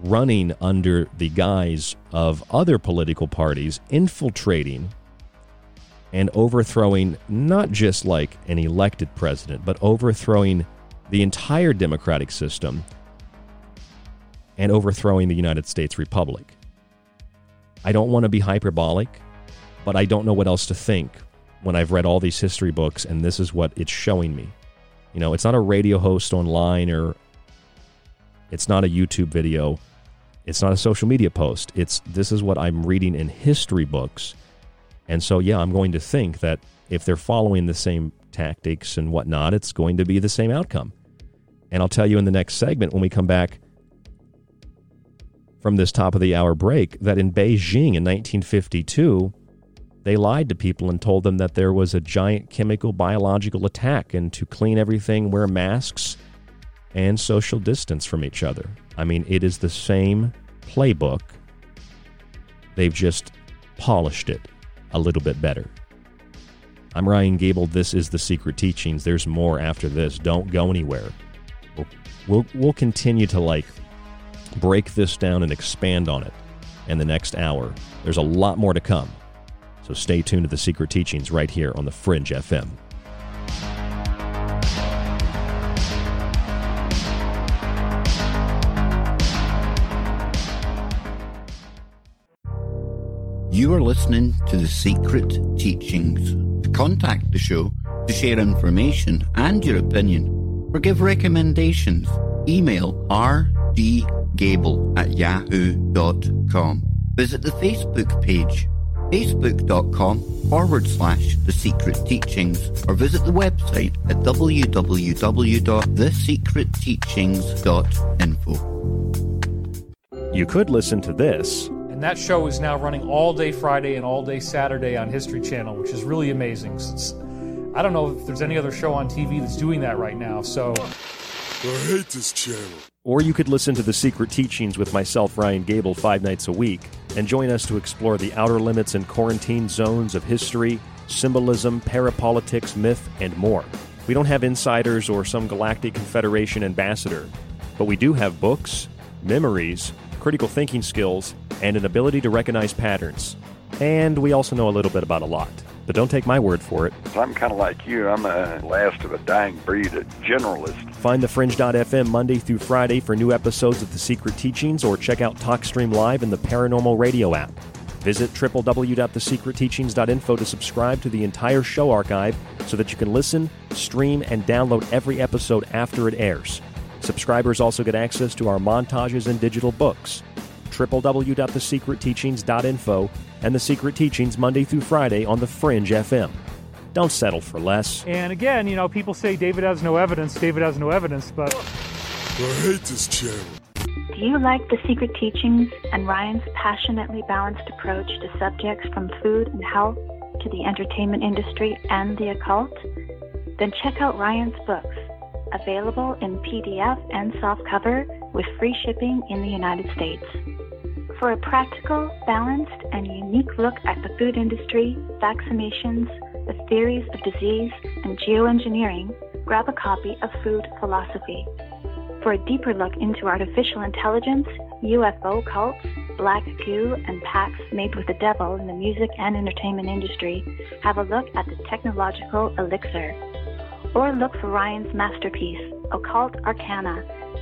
running under the guise of other political parties infiltrating and overthrowing not just like an elected president, but overthrowing the entire democratic system and overthrowing the United States Republic. I don't want to be hyperbolic, but I don't know what else to think when I've read all these history books and this is what it's showing me. You know, it's not a radio host online or it's not a YouTube video. It's not a social media post. It's this is what I'm reading in history books. And so yeah, I'm going to think that if they're following the same tactics and whatnot, it's going to be the same outcome. And I'll tell you in the next segment when we come back from this top of the hour break that in Beijing in 1952, they lied to people and told them that there was a giant chemical biological attack and to clean everything, wear masks and social distance from each other. I mean, it is the same playbook. They've just polished it a little bit better. I'm Ryan Gable. This is The Secret Teachings. There's more after this. Don't go anywhere. We'll, we'll, we'll continue to like break this down and expand on it in the next hour. There's a lot more to come. So stay tuned to The Secret Teachings right here on The Fringe FM. You are listening to The Secret Teachings. To contact the show, to share information and your opinion, or give recommendations, email rdgable at yahoo.com. Visit the Facebook page, facebook.com forward slash The Secret Teachings, or visit the website at www.thesecretteachings.info. You could listen to this And that show is now running all day Friday and all day Saturday on History Channel, which is really amazing. Since I don't know if there's any other show on TV that's doing that right now. So I hate this channel. Or you could listen to The Secret Teachings with myself, Ryan Gable, five nights a week, and join us to explore the outer limits and quarantine zones of history, symbolism, parapolitics, myth, and more. We don't have insiders or some galactic confederation ambassador, but we do have books, memories, critical thinking skills, and an ability to recognize patterns. And we also know a little bit about a lot. But don't take my word for it. I'm kind of like you. I'm the last of a dying breed, a generalist. Find the Fringe.fm Monday through Friday for new episodes of The Secret Teachings or check out TalkStream Live in the Paranormal Radio app. Visit www.thesecretteachings.info to subscribe to the entire show archive so that you can listen, stream, and download every episode after it airs. Subscribers also get access to our montages and digital books. www.thesecretteachings.info and The Secret Teachings Monday through Friday on the Fringe FM. Don't settle for less. And again, you know, people say David has no evidence, David has no evidence, but. I hate this channel. Do you like the secret teachings and Ryan's passionately balanced approach to subjects from food and health to the entertainment industry and the occult? Then check out Ryan's books, available in PDF and softcover with free shipping in the United States. For a practical, balanced, and unique look at the food industry, vaccinations, the theories of disease, and geoengineering, grab a copy of Food Philosophy. For a deeper look into artificial intelligence, UFO cults, black goo, and pacts made with the devil in the music and entertainment industry, have a look at the technological elixir. Or look for Ryan's masterpiece, Occult Arcana,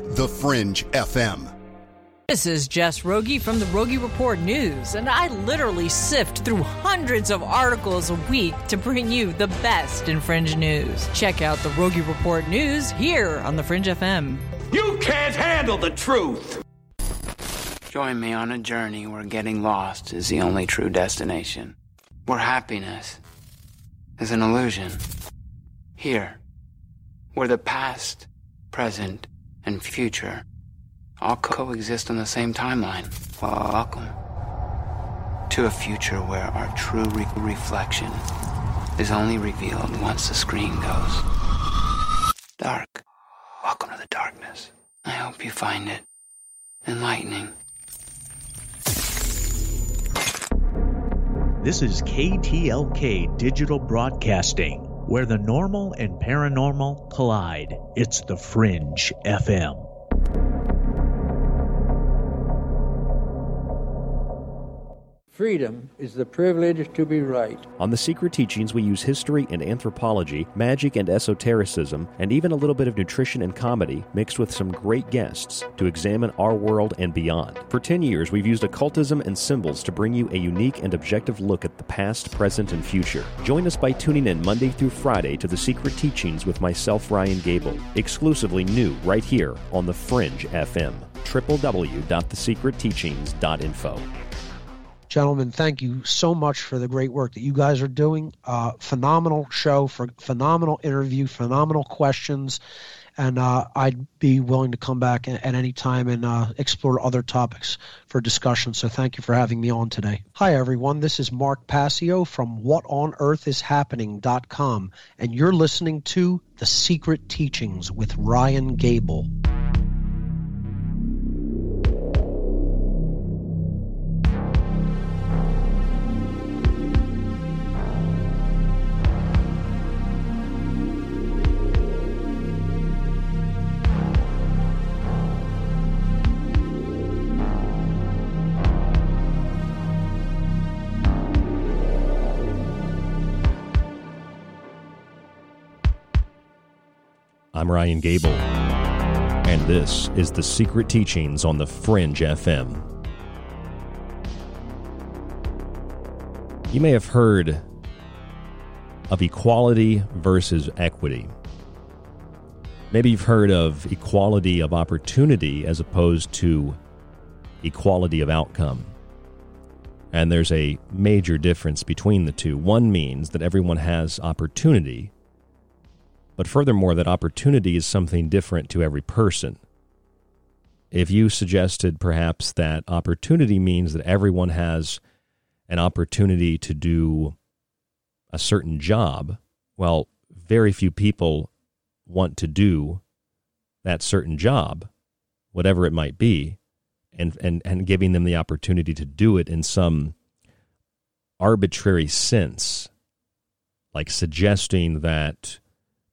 the Fringe FM. This is Jess Rogie from the Rogie Report News, and I literally sift through hundreds of articles a week to bring you the best in Fringe news. Check out the Rogie Report News here on the Fringe FM. You can't handle the truth! Join me on a journey where getting lost is the only true destination, where happiness is an illusion. Here, where the past, present, and future all coexist on the same timeline. Welcome to a future where our true re- reflection is only revealed once the screen goes dark. Welcome to the darkness. I hope you find it enlightening. This is KTLK Digital Broadcasting, where the normal and paranormal collide. It's the Fringe FM. Freedom is the privilege to be right. On The Secret Teachings, we use history and anthropology, magic and esotericism, and even a little bit of nutrition and comedy mixed with some great guests to examine our world and beyond. For 10 years, we've used occultism and symbols to bring you a unique and objective look at the past, present, and future. Join us by tuning in Monday through Friday to The Secret Teachings with myself, Ryan Gable, exclusively new right here on The Fringe FM www.thesecretteachings.info. Gentlemen, thank you so much for the great work that you guys are doing. Uh, phenomenal show, for phenomenal interview, phenomenal questions, and uh, I'd be willing to come back at, at any time and uh, explore other topics for discussion. So thank you for having me on today. Hi everyone, this is Mark Passio from WhatOnEarthIsHappening.com, and you're listening to The Secret Teachings with Ryan Gable. Ryan Gable, and this is The Secret Teachings on the Fringe FM. You may have heard of equality versus equity. Maybe you've heard of equality of opportunity as opposed to equality of outcome. And there's a major difference between the two. One means that everyone has opportunity but furthermore, that opportunity is something different to every person. If you suggested perhaps that opportunity means that everyone has an opportunity to do a certain job, well, very few people want to do that certain job, whatever it might be, and, and, and giving them the opportunity to do it in some arbitrary sense, like suggesting that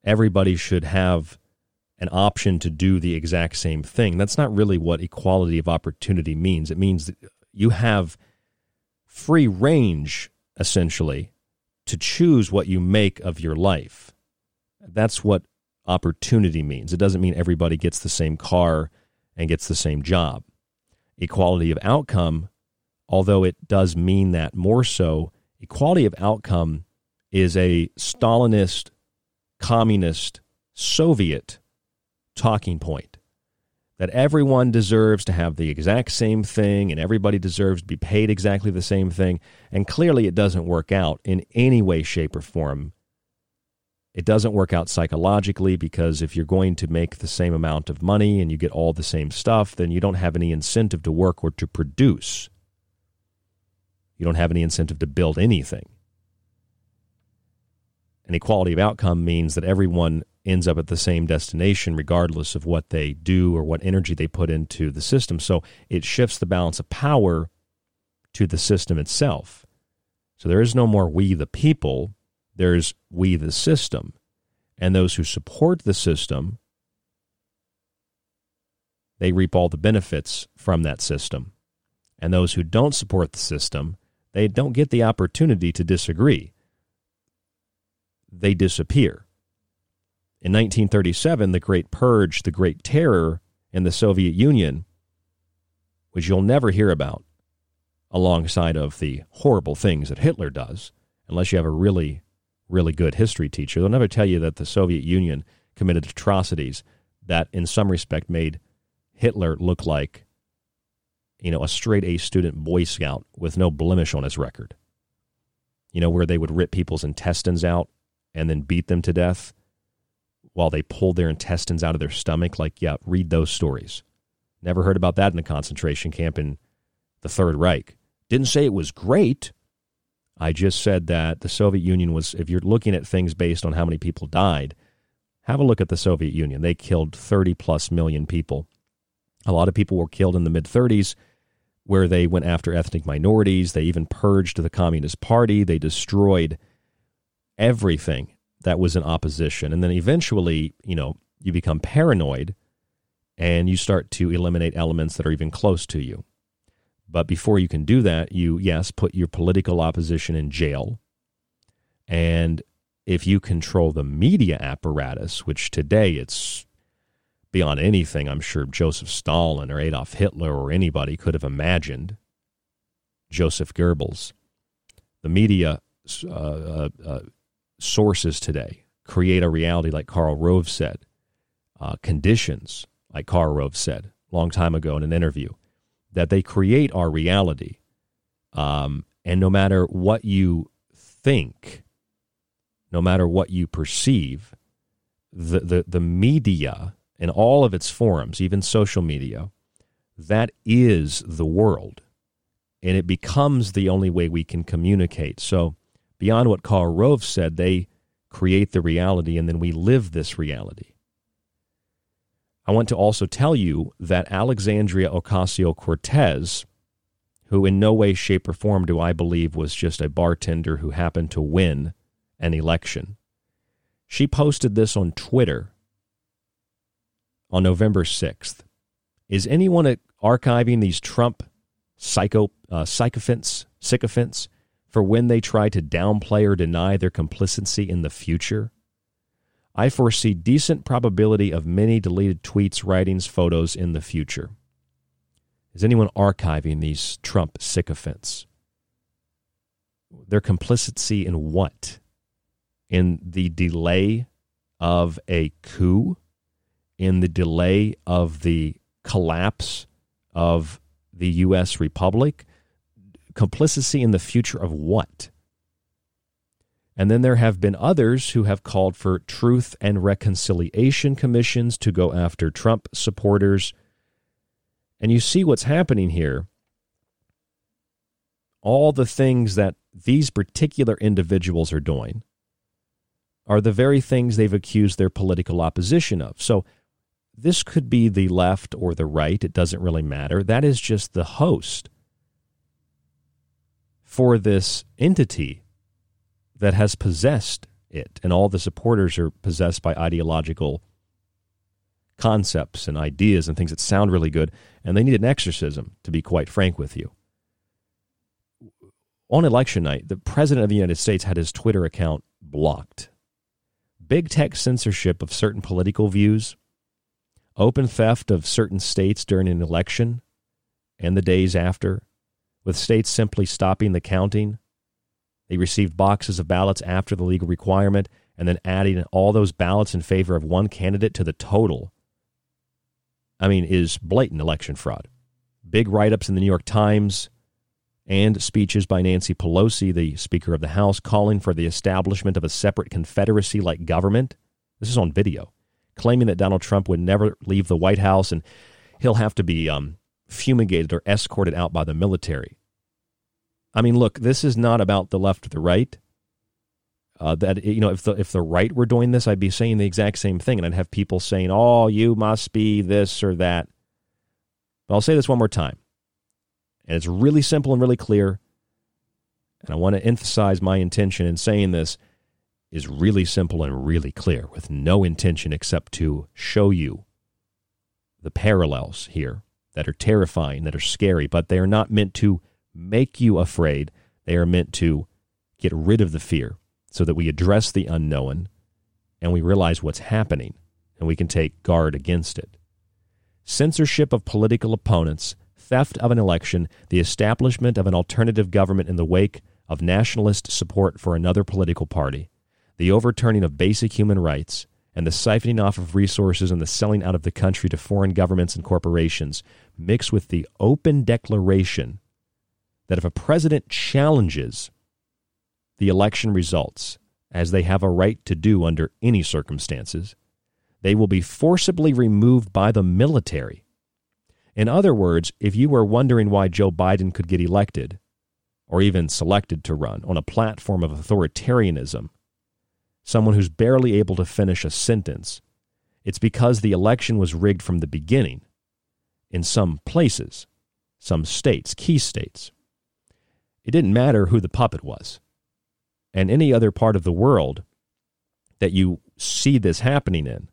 everybody should have an option to do the exact same thing. That's not really what equality of opportunity means. It means that you have free range, essentially, to choose what you make of your life. That's what opportunity means. It doesn't mean everybody gets the same car and gets the same job. Equality of outcome, although it does mean that more so, equality of outcome is a Stalinist communist Soviet talking point that everyone deserves to have the exact same thing and everybody deserves to be paid exactly the same thing. And clearly, it doesn't work out in any way, shape, or form. It doesn't work out psychologically because if you're going to make the same amount of money and you get all the same stuff, then you don't have any incentive to work or to produce. You don't have any incentive to build anything. And equality of outcome means that everyone ends up at the same destination regardless of what they do or what energy they put into the system. So it shifts the balance of power to the system itself. So there is no more we the people, there's we the system. And those who support the system, they reap all the benefits from that system. And those who don't support the system, they don't get the opportunity to disagree they disappear. In 1937, the Great Purge, the Great Terror in the Soviet Union, which you'll never hear about alongside of the horrible things that Hitler does, unless you have a really, really good history teacher. They'll never tell you that the Soviet Union committed atrocities that, in some respect, made Hitler look like, you know, a straight A student Boy Scout with no blemish on his record. You know, where they would rip people's intestines out and then beat them to death while they pulled their intestines out of their stomach. Like, yeah, read those stories. Never heard about that in a concentration camp in the Third Reich. Didn't say it was great. I just said that the Soviet Union was, if you're looking at things based on how many people died, have a look at the Soviet Union. They killed 30 plus million people. A lot of people were killed in the mid 30s where they went after ethnic minorities. They even purged the Communist Party. They destroyed everything that was in opposition. And then eventually, you know, you become paranoid and you start to eliminate elements that are even close to you. But before you can do that, you, yes, put your political opposition in jail. And if you control the media apparatus, which today it's beyond anything I'm sure Joseph Stalin or Adolf Hitler or anybody could have imagined, Joseph Goebbels, the media uh, uh, uh, sources today create a reality like Karl Rove said, uh, conditions like Karl Rove said a long time ago in an interview, that they create our reality. Um, and no matter what you think, no matter what you perceive, the, the, the media and all of its forums, even social media, that is the world. And it becomes the only way we can communicate. So, beyond what Karl Rove said, they create the reality and then we live this reality. I want to also tell you that Alexandria Ocasio Cortez, who in no way, shape, or form do I believe was just a bartender who happened to win an election. She posted this on Twitter on November 6th. Is anyone archiving these Trump psycho uh, sycophants, sycophants for when they try to downplay or deny their complicity in the future? I foresee decent probability of many deleted tweets, writings, photos in the future. Is anyone archiving these Trump sycophants? Their complicity in what? in the delay of a coup, in the delay of the collapse of the U.S. Republic, complicity in the future of what? And then there have been others who have called for truth and reconciliation commissions to go after Trump supporters. And you see what's happening here. All the things that these particular individuals are doing are the very things they've accused their political opposition of. So this could be the left or the right. It doesn't really matter. That is just the host for this entity that has possessed it. And all the supporters are possessed by ideological concepts and ideas and things that sound really good. And they need an exorcism, to be quite frank with you. On election night, the President of the United States had his Twitter account blocked big tech censorship of certain political views, open theft of certain states during an election and the days after, with states simply stopping the counting. They received boxes of ballots after the legal requirement and then adding all those ballots in favor of one candidate to the total. I mean, is blatant election fraud. Big write ups in the New York Times, and speeches by Nancy Pelosi, the Speaker of the House, calling for the establishment of a separate Confederacy like government. This is on video, claiming that Donald Trump would never leave the White House and he'll have to be um, fumigated or escorted out by the military. I mean, look, this is not about the left or the right. Uh, that you know, if the if the right were doing this, I'd be saying the exact same thing, and I'd have people saying, "Oh, you must be this or that." But I'll say this one more time and it's really simple and really clear. And I want to emphasize my intention in saying this is really simple and really clear with no intention except to show you the parallels here that are terrifying, that are scary, but they are not meant to make you afraid. They are meant to get rid of the fear so that we address the unknown and we realize what's happening and we can take guard against it. Censorship of political opponents theft of an election, the establishment of an alternative government in the wake of nationalist support for another political party, the overturning of basic human rights, and the siphoning off of resources and the selling out of the country to foreign governments and corporations, mixed with the open declaration that if a president challenges the election results, as they have a right to do under any circumstances, they will be forcibly removed by the military. In other words, if you were wondering why Joe Biden could get elected, or even selected to run on a platform of authoritarianism, someone who's barely able to finish a sentence, it's because the election was rigged from the beginning in some places, some states, key states. It didn't matter who the puppet was. And any other part of the world that you see this happening in,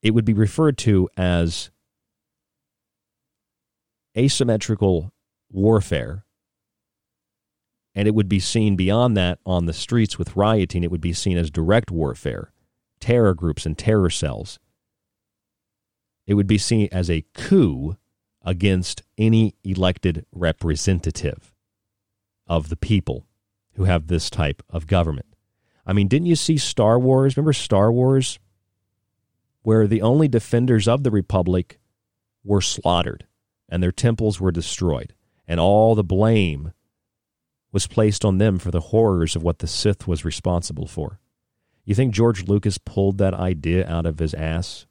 it would be referred to as asymmetrical warfare. And it would be seen beyond that on the streets with rioting. It would be seen as direct warfare, terror groups and terror cells. It would be seen as a coup against any elected representative of the people who have this type of government. I mean, didn't you see Star Wars? Remember Star Wars? Where the only defenders of the Republic were slaughtered and their temples were destroyed, and all the blame was placed on them for the horrors of what the Sith was responsible for. You think George Lucas pulled that idea out of his ass?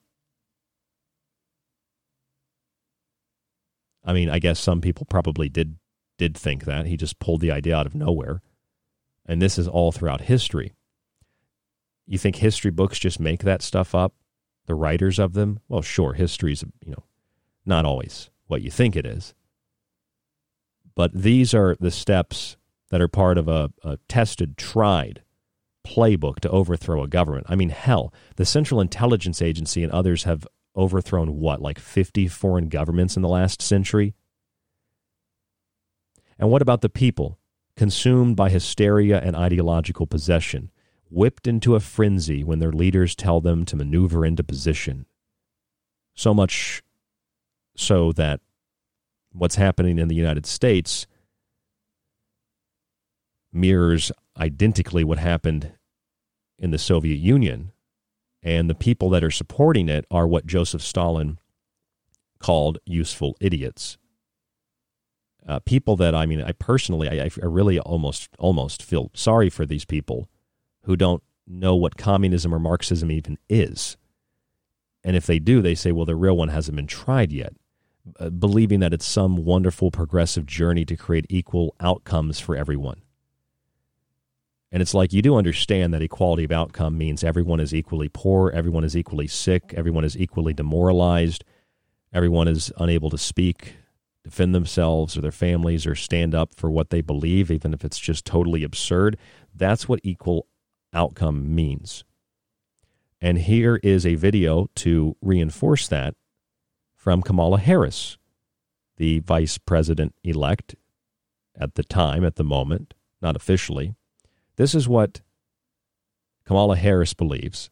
I mean, I guess some people probably did did think that. He just pulled the idea out of nowhere. And this is all throughout history. You think history books just make that stuff up? The writers of them? Well, sure, history's, you know, not always what you think it is. But these are the steps that are part of a, a tested, tried playbook to overthrow a government. I mean, hell, the Central Intelligence Agency and others have overthrown what, like 50 foreign governments in the last century? And what about the people, consumed by hysteria and ideological possession, whipped into a frenzy when their leaders tell them to maneuver into position? So much so that what's happening in the United States mirrors identically what happened in the Soviet Union. And the people that are supporting it are what Joseph Stalin called useful idiots uh, people that I mean, I personally, I, I really almost almost feel sorry for these people who don't know what communism or Marxism even is. And if they do, they say, well, the real one hasn't been tried yet, uh, believing that it's some wonderful progressive journey to create equal outcomes for everyone. And it's like you do understand that equality of outcome means everyone is equally poor, everyone is equally sick, everyone is equally demoralized, everyone is unable to speak, defend themselves or their families or stand up for what they believe, even if it's just totally absurd. That's what equal outcome means. And here is a video to reinforce that from Kamala Harris, the vice president elect at the time, at the moment, not officially. This is what Kamala Harris believes.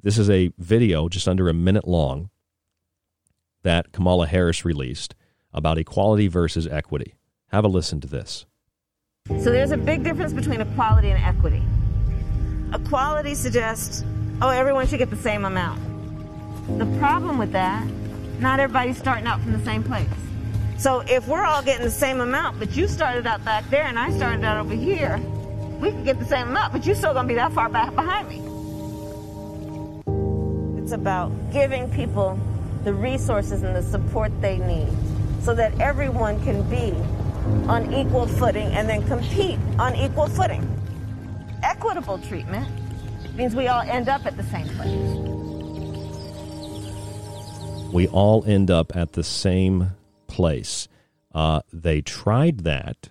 This is a video just under a minute long that Kamala Harris released about equality versus equity. Have a listen to this. So there's a big difference between equality and equity. Equality suggests, oh, everyone should get the same amount. The problem with that, not everybody's starting out from the same place. So if we're all getting the same amount, but you started out back there and I started out over here, we can get the same amount, but you're still going to be that far back behind me. It's about giving people the resources and the support they need so that everyone can be on equal footing and then compete on equal footing. Equitable treatment means we all end up at the same place. We all end up at the same place. Uh, they tried that,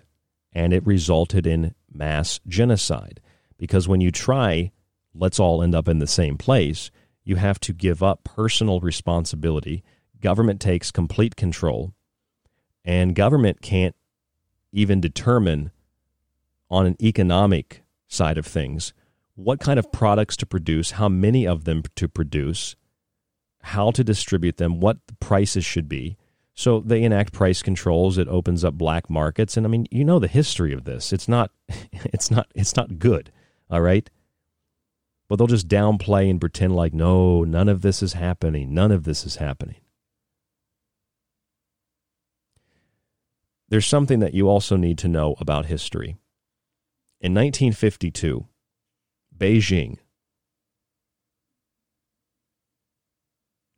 and it resulted in mass genocide. Because when you try, let's all end up in the same place, you have to give up personal responsibility. Government takes complete control and government can't even determine on an economic side of things what kind of products to produce, how many of them to produce, how to distribute them, what the prices should be. So they enact price controls. It opens up black markets, and I mean, you know the history of this. It's not, it's not, it's not good. All right, but they'll just downplay and pretend like no, none of this is happening. None of this is happening. There's something that you also need to know about history. In 1952, Beijing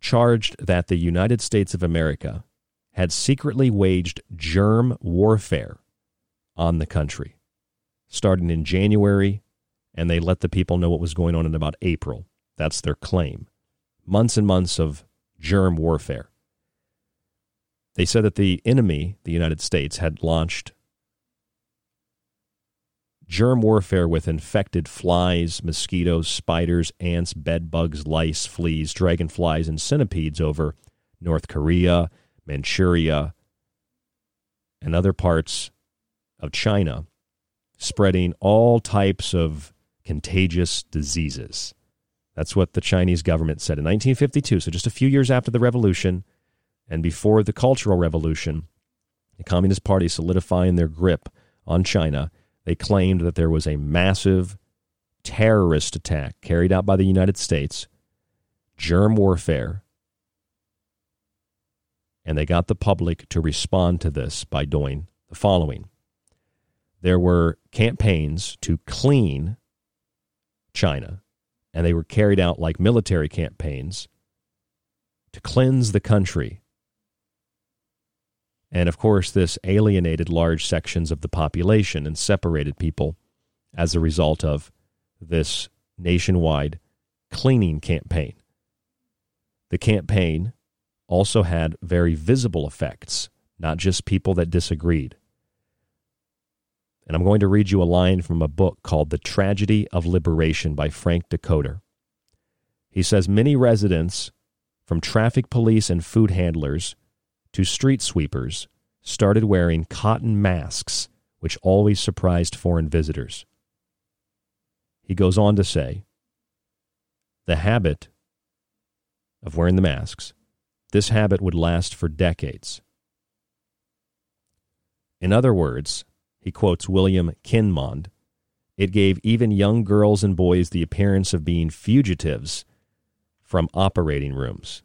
charged that the United States of America had secretly waged germ warfare on the country, starting in January, and they let the people know what was going on in about April. That's their claim. Months and months of germ warfare. They said that the enemy, the United States, had launched germ warfare with infected flies, mosquitoes, spiders, ants, bed bugs, lice, fleas, dragonflies, and centipedes over North Korea, Manchuria, and other parts of China, spreading all types of contagious diseases. That's what the Chinese government said in 1952, so just a few years after the revolution and before the Cultural Revolution, the Communist Party solidifying their grip on China they claimed that there was a massive terrorist attack carried out by the United States, germ warfare, and they got the public to respond to this by doing the following. There were campaigns to clean China, and they were carried out like military campaigns to cleanse the country and of course, this alienated large sections of the population and separated people as a result of this nationwide cleaning campaign. The campaign also had very visible effects, not just people that disagreed. And I'm going to read you a line from a book called The Tragedy of Liberation by Frank Dikötter. He says many residents, from traffic police and food handlers, to street sweepers started wearing cotton masks, which always surprised foreign visitors. He goes on to say the habit of wearing the masks, this habit would last for decades. In other words, he quotes William Kinmond, it gave even young girls and boys the appearance of being fugitives from operating rooms.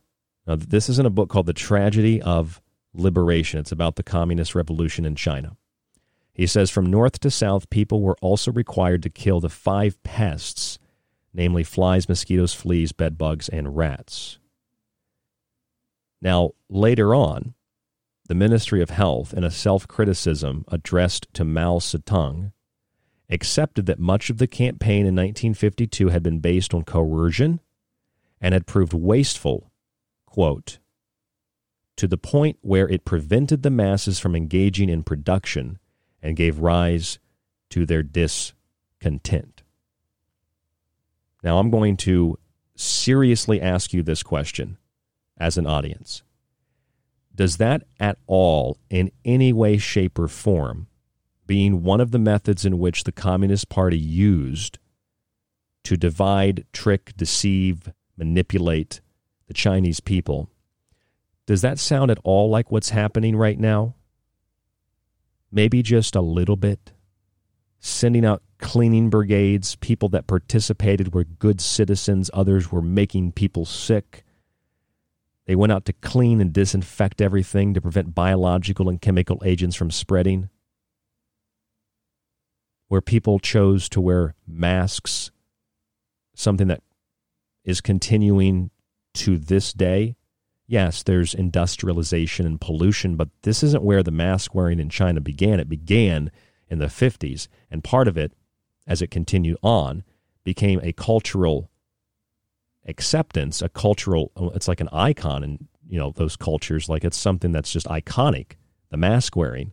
Now, this is in a book called The Tragedy of Liberation. It's about the communist revolution in China. He says from north to south, people were also required to kill the five pests, namely flies, mosquitoes, fleas, bedbugs, and rats. Now, later on, the Ministry of Health, in a self criticism addressed to Mao Zedong, accepted that much of the campaign in 1952 had been based on coercion and had proved wasteful, quote, to the point where it prevented the masses from engaging in production and gave rise to their discontent. Now, I'm going to seriously ask you this question as an audience. Does that at all, in any way, shape, or form, being one of the methods in which the Communist Party used to divide, trick, deceive, manipulate the Chinese people, does that sound at all like what's happening right now? Maybe just a little bit. Sending out cleaning brigades, people that participated were good citizens, others were making people sick. They went out to clean and disinfect everything to prevent biological and chemical agents from spreading. Where people chose to wear masks, something that is continuing to this day yes, there's industrialization and pollution, but this isn't where the mask wearing in China began. It began in the 50s, and part of it, as it continued on, became a cultural acceptance, a cultural, uh, it's like an icon in you know those cultures, like it's something that's just iconic, the mask wearing.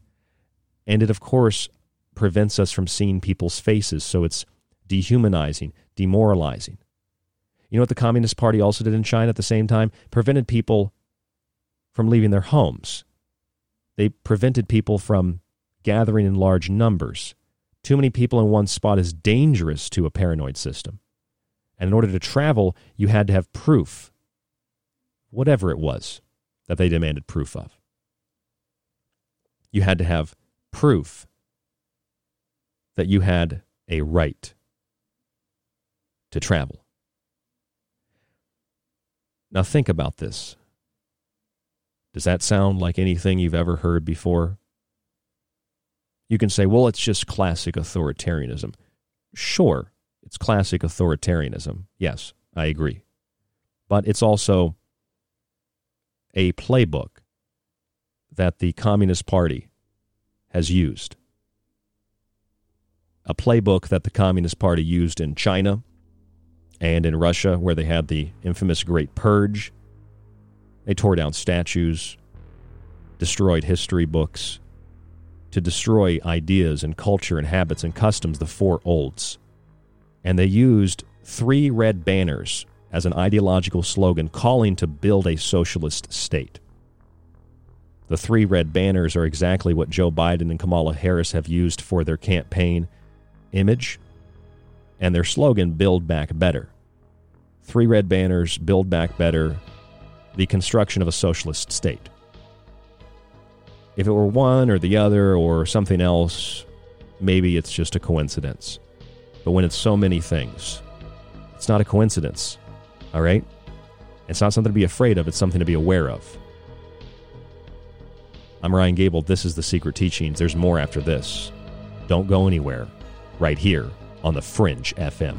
And it, of course, prevents us from seeing people's faces, so it's dehumanizing, demoralizing. You know what the Communist Party also did in China at the same time? Prevented people from leaving their homes. They prevented people from gathering in large numbers. Too many people in one spot is dangerous to a paranoid system. And in order to travel, you had to have proof, whatever it was that they demanded proof of. You had to have proof that you had a right to travel. Now, think about this. Does that sound like anything you've ever heard before? You can say, well, it's just classic authoritarianism. Sure, It's classic authoritarianism. Yes, I agree. But it's also a playbook that the Communist Party has used. A playbook that the Communist Party used in China and in Russia, where they had the infamous Great Purge. They tore down statues, destroyed history books, to destroy ideas and culture and habits and customs, the four olds. And they used three red banners as an ideological slogan calling to build a socialist state. The three red banners are exactly what Joe Biden and Kamala Harris have used for their campaign image and their slogan, Build Back Better. Three red banners, Build Back Better, the construction of a socialist state. If it were one or the other or something else, maybe it's just a coincidence. But when it's so many things, it's not a coincidence. All right? It's not something to be afraid of, it's something to be aware of. I'm Ryan Gable. This is The Secret Teachings. There's more after this. Don't go anywhere. Right here on The Fringe FM.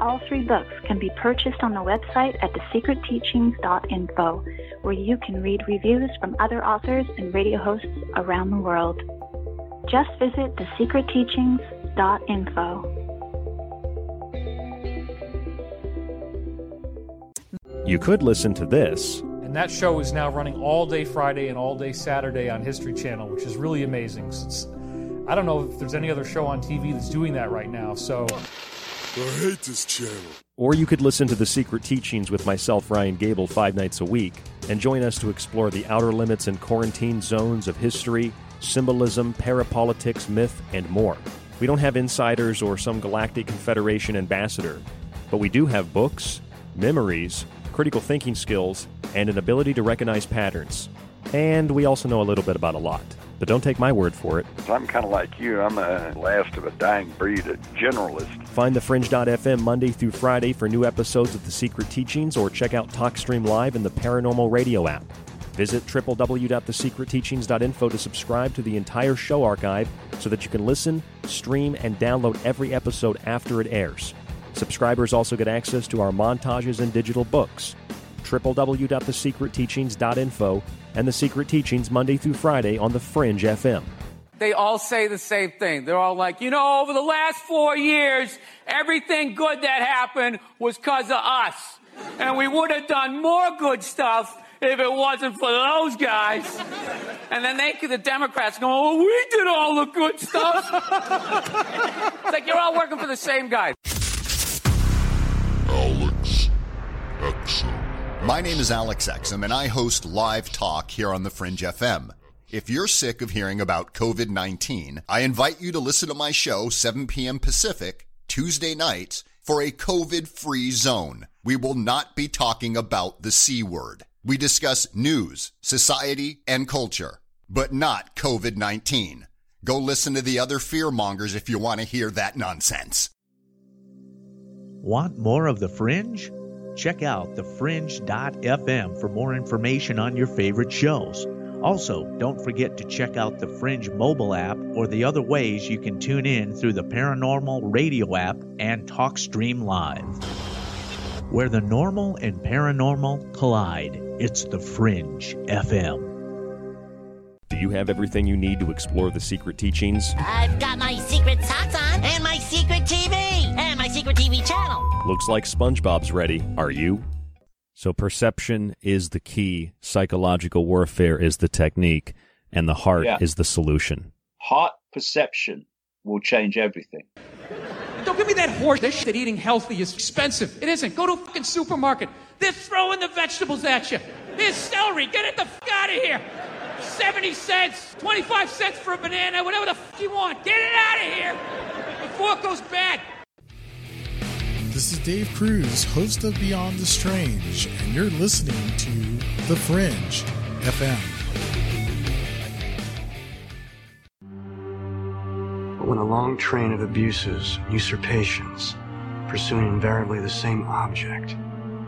All three books can be purchased on the website at thesecretteachings.info, where you can read reviews from other authors and radio hosts around the world. Just visit thesecretteachings.info. You could listen to this. And that show is now running all day Friday and all day Saturday on History Channel, which is really amazing. Since I don't know if there's any other show on TV that's doing that right now. So I hate this channel. Or you could listen to The Secret Teachings with myself, Ryan Gable, five nights a week, and join us to explore the outer limits and quarantine zones of history, symbolism, parapolitics, myth, and more. We don't have insiders or some galactic confederation ambassador, but we do have books, memories, critical thinking skills, and an ability to recognize patterns. And we also know a little bit about a lot. But don't take my word for it. I'm kind of like you. I'm the last of a dying breed, a generalist. Find the Fringe.fm Monday through Friday for new episodes of The Secret Teachings or check out TalkStream Live in the Paranormal Radio app. Visit www.thesecretteachings.info to subscribe to the entire show archive so that you can listen, stream, and download every episode after it airs. Subscribers also get access to our montages and digital books. www.thesecretteachings.info and The Secret Teachings Monday through Friday on The Fringe FM. They all say the same thing. They're all like, you know, over the last four years, everything good that happened was because of us. And we would have done more good stuff if it wasn't for those guys. And then they, the Democrats, go, oh, we did all the good stuff. it's like you're all working for the same guy. My name is Alex Exum, and I host Live Talk here on The Fringe FM. If you're sick of hearing about COVID 19, I invite you to listen to my show, 7 p.m. Pacific, Tuesday nights, for a COVID free zone. We will not be talking about the C word. We discuss news, society, and culture, but not COVID 19. Go listen to the other fearmongers if you want to hear that nonsense. Want more of The Fringe? Check out thefringe.fm for more information on your favorite shows. Also, don't forget to check out the Fringe mobile app or the other ways you can tune in through the Paranormal Radio app and TalkStream Live. Where the normal and paranormal collide, it's the Fringe FM. Do you have everything you need to explore the secret teachings? I've got my secret socks on, and my secret TV, and TV channel. Looks like SpongeBob's ready. Are you? So, perception is the key, psychological warfare is the technique, and the heart Yeah. is the solution. Heart perception will change everything. Don't give me that horse that shit that eating healthy is expensive. It isn't. Go to a fucking supermarket. They're throwing the vegetables at you. Here's celery. Get it the fuck out of here. 70 cents, 25 cents for a banana, whatever the fuck you want. Get it out of here before it goes bad. This is Dave Cruz, host of Beyond the Strange, and you're listening to The Fringe FM. But when a long train of abuses, usurpations, pursuing invariably the same object,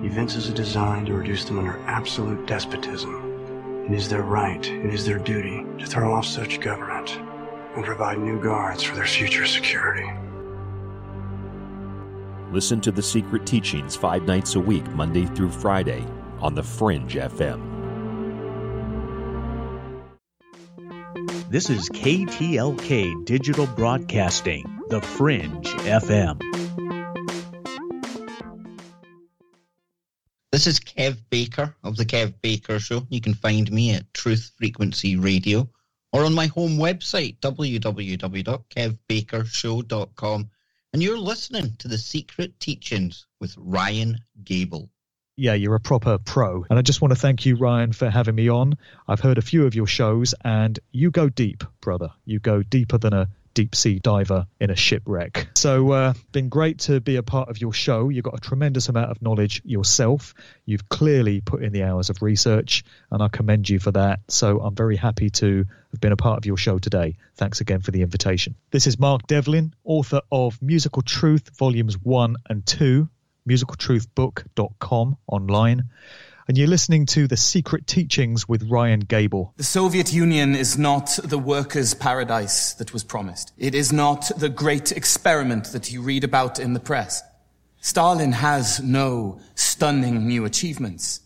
evinces a design to reduce them under absolute despotism, it is their right, it is their duty to throw off such government and provide new guards for their future security. Listen to the secret teachings five nights a week, Monday through Friday, on The Fringe FM. This is KTLK Digital Broadcasting, The Fringe FM. This is Kev Baker of The Kev Baker Show. You can find me at Truth Frequency Radio or on my home website, www.kevbakershow.com. And you're listening to The Secret Teachings with Ryan Gable. yeah, you're a proper pro. And I just want to thank you, Ryan, for having me on. I've heard a few of your shows, and you go deep, brother. You go deeper than a deep sea diver in a shipwreck. So, uh, been great to be a part of your show. You've got a tremendous amount of knowledge yourself. You've clearly put in the hours of research, and I commend you for that. So, I'm very happy to have been a part of your show today. Thanks again for the invitation. This is Mark Devlin, author of Musical Truth, Volumes 1 and 2 musicaltruthbook.com online. And you're listening to The Secret Teachings with Ryan Gable. The Soviet Union is not the workers' paradise that was promised. It is not the great experiment that you read about in the press. Stalin has no stunning new achievements.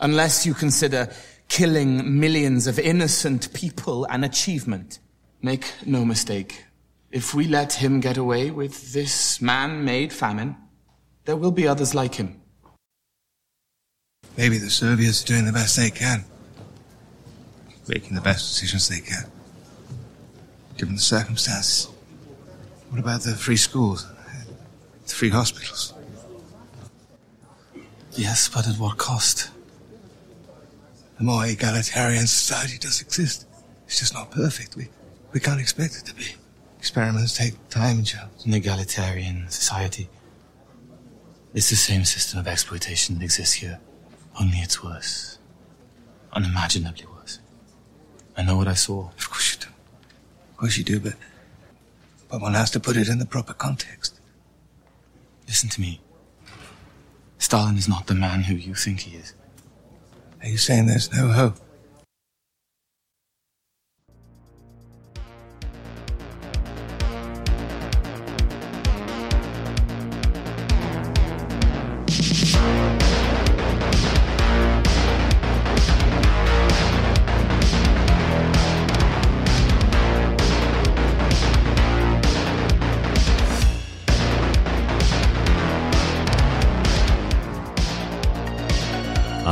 Unless you consider killing millions of innocent people an achievement. Make no mistake. If we let him get away with this man-made famine, there will be others like him. Maybe the Soviets are doing the best they can. Making the best decisions they can. Given the circumstances. What about the free schools? The free hospitals? Yes, but at what cost? More egalitarian society does exist. It's just not perfect. We, we can't expect it to be. Experiments take time and chance. An egalitarian society. It's the same system of exploitation that exists here. Only it's worse. Unimaginably worse. I know what I saw. Of course you do. Of course you do, but, but one has to put it in the proper context. Listen to me. Stalin is not the man who you think he is. Are you saying there's no hope?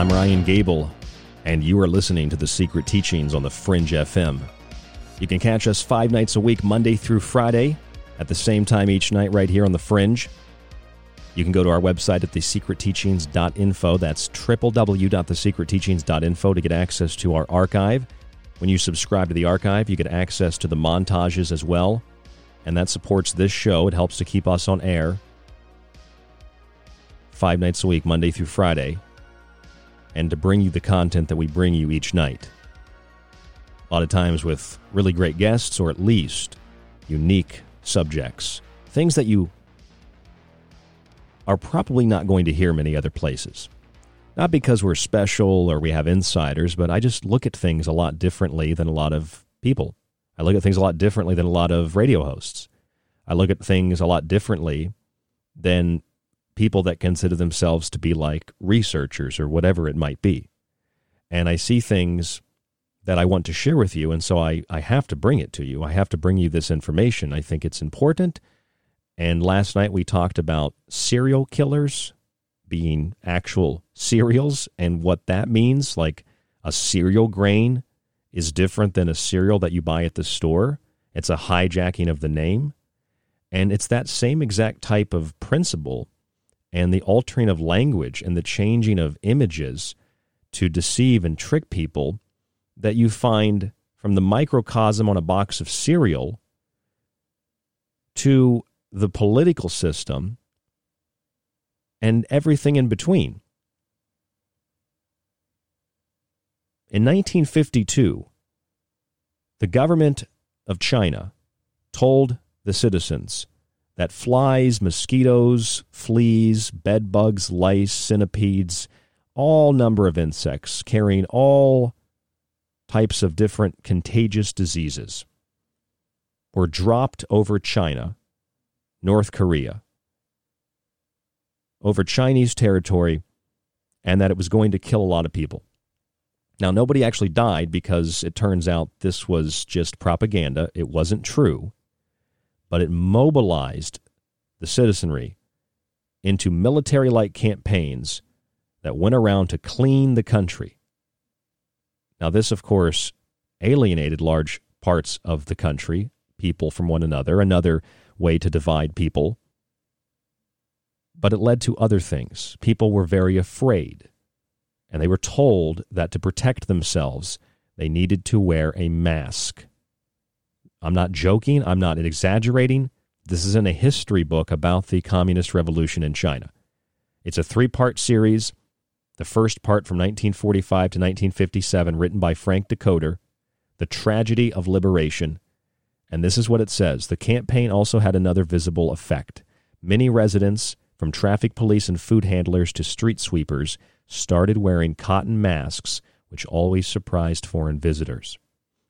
I'm Ryan Gable, and you are listening to The Secret Teachings on the Fringe FM. You can catch us five nights a week, Monday through Friday, at the same time each night, right here on the Fringe. You can go to our website at thesecretteachings.info. That's www.thesecretteachings.info to get access to our archive. When you subscribe to the archive, you get access to the montages as well, and that supports this show. It helps to keep us on air five nights a week, Monday through Friday, and to bring you the content that we bring you each night. A lot of times with really great guests, or at least unique subjects, things that you are probably not going to hear many other places. Not because we're special or we have insiders, but I just look at things a lot differently than a lot of people. I look at things a lot differently than a lot of radio hosts. I look at things a lot differently than people that consider themselves to be like researchers or whatever it might be. And I see things that I want to share with you, and so I, I have to bring it to you. I have to bring you this information. I think it's important. And last night we talked about serial killers being actual cereals and what that means. Like a cereal grain is different than a cereal that you buy at the store, it's a hijacking of the name. And it's that same exact type of principle and the altering of language and the changing of images to deceive and trick people that you find from the microcosm on a box of cereal to the political system and everything in between. In 1952, the government of China told the citizens that flies, mosquitoes, fleas, bed bugs, lice, centipedes, all number of insects carrying all types of different contagious diseases were dropped over China, North Korea, over Chinese territory, and that it was going to kill a lot of people. Now, nobody actually died because it turns out this was just propaganda. It wasn't true, but it mobilized the citizenry into military like campaigns that went around to clean the country. Now, this, of course, alienated large parts of the country, people from one another, another way to divide people. But it led to other things. People were very afraid, and they were told that to protect themselves, they needed to wear a mask. I'm not joking, I'm not exaggerating. This is in a history book about the Communist Revolution in China. It's a three part series. The first part from 1945 to 1957, written by Frank Dikötter, The Tragedy of Liberation. And this is what it says The campaign also had another visible effect. Many residents, from traffic police and food handlers to street sweepers, started wearing cotton masks, which always surprised foreign visitors.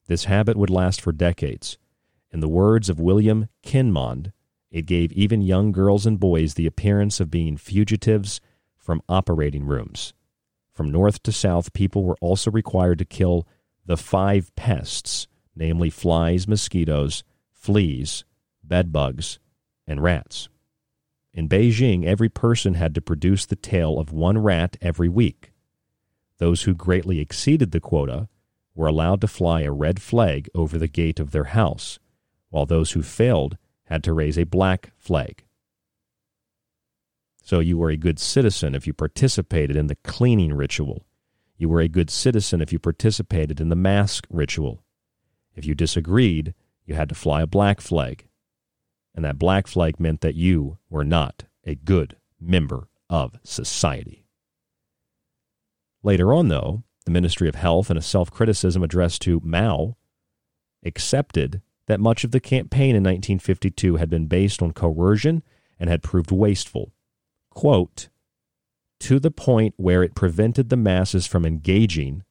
This habit would last for decades. In the words of William Kinmond, it gave even young girls and boys the appearance of being fugitives from operating rooms. From north to south, people were also required to kill the five pests, namely flies, mosquitoes, fleas, bedbugs, and rats. In Beijing, every person had to produce the tail of one rat every week. Those who greatly exceeded the quota were allowed to fly a red flag over the gate of their house, while those who failed had to raise a black flag. So you were a good citizen if you participated in the cleaning ritual. You were a good citizen if you participated in the mask ritual. If you disagreed, you had to fly a black flag. And that black flag meant that you were not a good member of society. Later on, though, the Ministry of Health, in a self criticism addressed to Mao, accepted that much of the campaign in 1952 had been based on coercion and had proved wasteful quote, to the point where it prevented the masses from engaging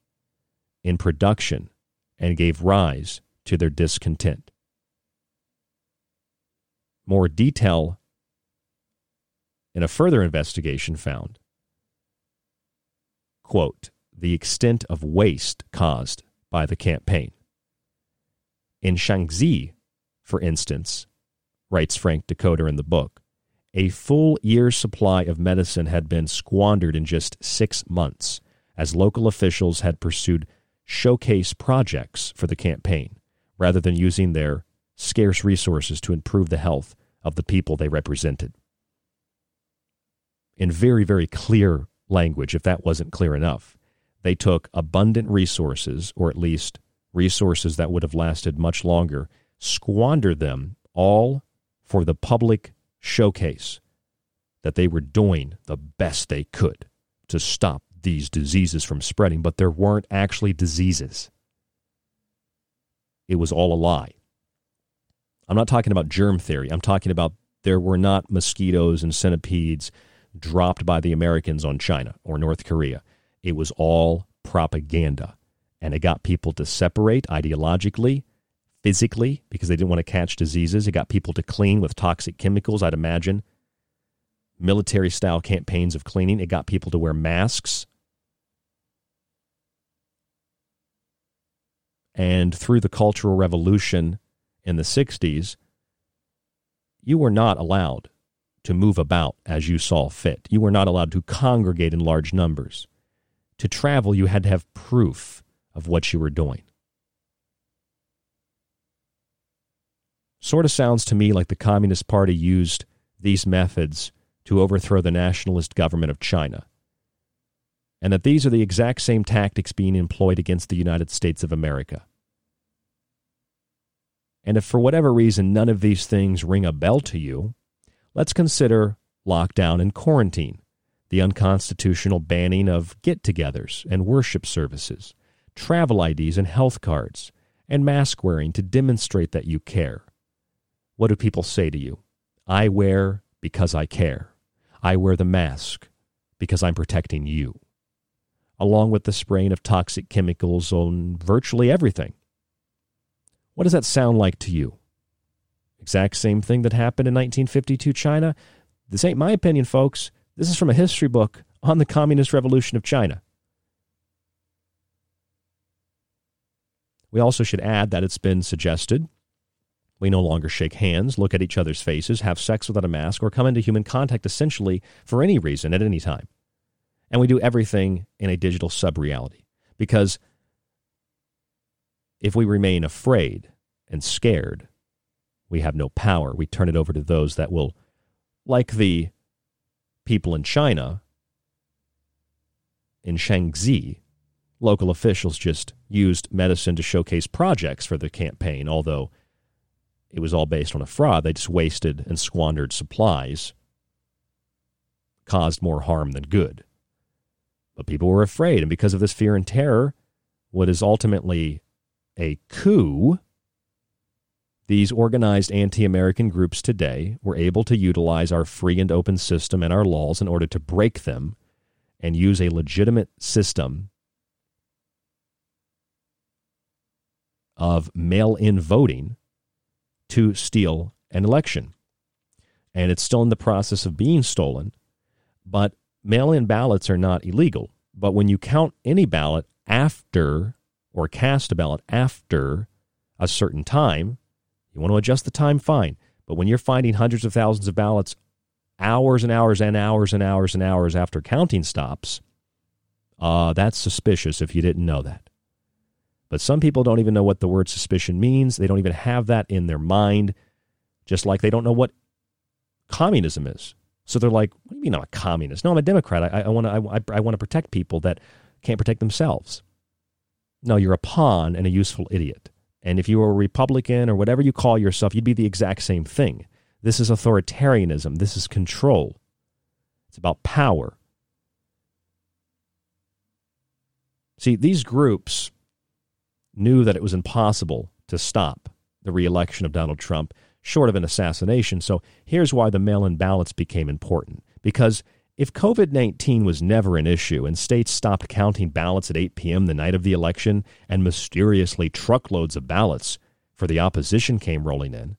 in production and gave rise to their discontent. More detail in a further investigation found quote, the extent of waste caused by the campaign. In Shaanxi, for instance, writes Frank Dikötter in the book, a full year's supply of medicine had been squandered in just six months, as local officials had pursued showcase projects for the campaign rather than using their scarce resources to improve the health of the people they represented. In very, very clear language, if that wasn't clear enough, they took abundant resources, or at least resources that would have lasted much longer, squandered them all for the public showcase that they were doing the best they could to stop these diseases from spreading, but there weren't actually diseases. It was all a lie. I'm not talking about germ theory. I'm talking about there were not mosquitoes and centipedes. dropped by the Americans on China or North Korea. It was all propaganda. And it got people to separate ideologically, physically, because they didn't want to catch diseases. It got people to clean with toxic chemicals, I'd imagine. Military style campaigns of cleaning. It got people to wear masks. And through the Cultural Revolution in the 60s, you were not allowed to move about as you saw fit. You were not allowed to congregate in large numbers. To travel, you had to have proof of what you were doing. Sort of sounds to me like the Communist Party used these methods to overthrow the nationalist government of China. And that these are the exact same tactics being employed against the United States of America. And if for whatever reason none of these things ring a bell to you, let's consider lockdown and quarantine, the unconstitutional banning of get togethers and worship services, travel IDs and health cards, and mask wearing to demonstrate that you care. What do people say to you? I wear because I care. I wear the mask because I'm protecting you. Along with the spraying of toxic chemicals on virtually everything. What does that sound like to you? Exact same thing that happened in 1952 China? This ain't my opinion, folks. This is from a history book on the Communist Revolution of China. We also should add that it's been suggested we no longer shake hands, look at each other's faces, have sex without a mask, or come into human contact essentially for any reason at any time. And we do everything in a digital sub reality. Because if we remain afraid and scared, we have no power. We turn it over to those that will, like the people in China, in Shaanxi, local officials just used medicine to showcase projects for the campaign, although it was all based on a fraud. They just wasted and squandered supplies, caused more harm than good. But people were afraid, and because of this fear and terror, what is ultimately a coup, these organized anti American groups today were able to utilize our free and open system and our laws in order to break them and use a legitimate system of mail in voting to steal an election. And it's still in the process of being stolen, but mail in ballots are not illegal. But when you count any ballot after or cast a ballot after a certain time, you want to adjust the time, fine. But when you're finding hundreds of thousands of ballots hours and hours and hours and hours and hours after counting stops, uh, that's suspicious if you didn't know that. But some people don't even know what the word suspicion means. They don't even have that in their mind, just like they don't know what communism is. So they're like, "What do you mean I'm a communist? No, I'm a Democrat. I, I want to. I, I want to protect people that can't protect themselves." No, you're a pawn and a useful idiot. And if you were a Republican or whatever you call yourself, you'd be the exact same thing. This is authoritarianism. This is control. It's about power. See, these groups knew that it was impossible to stop the reelection of Donald Trump short of an assassination. So here's why the mail in ballots became important. Because if COVID 19 was never an issue and states stopped counting ballots at 8 p.m. the night of the election and mysteriously truckloads of ballots for the opposition came rolling in,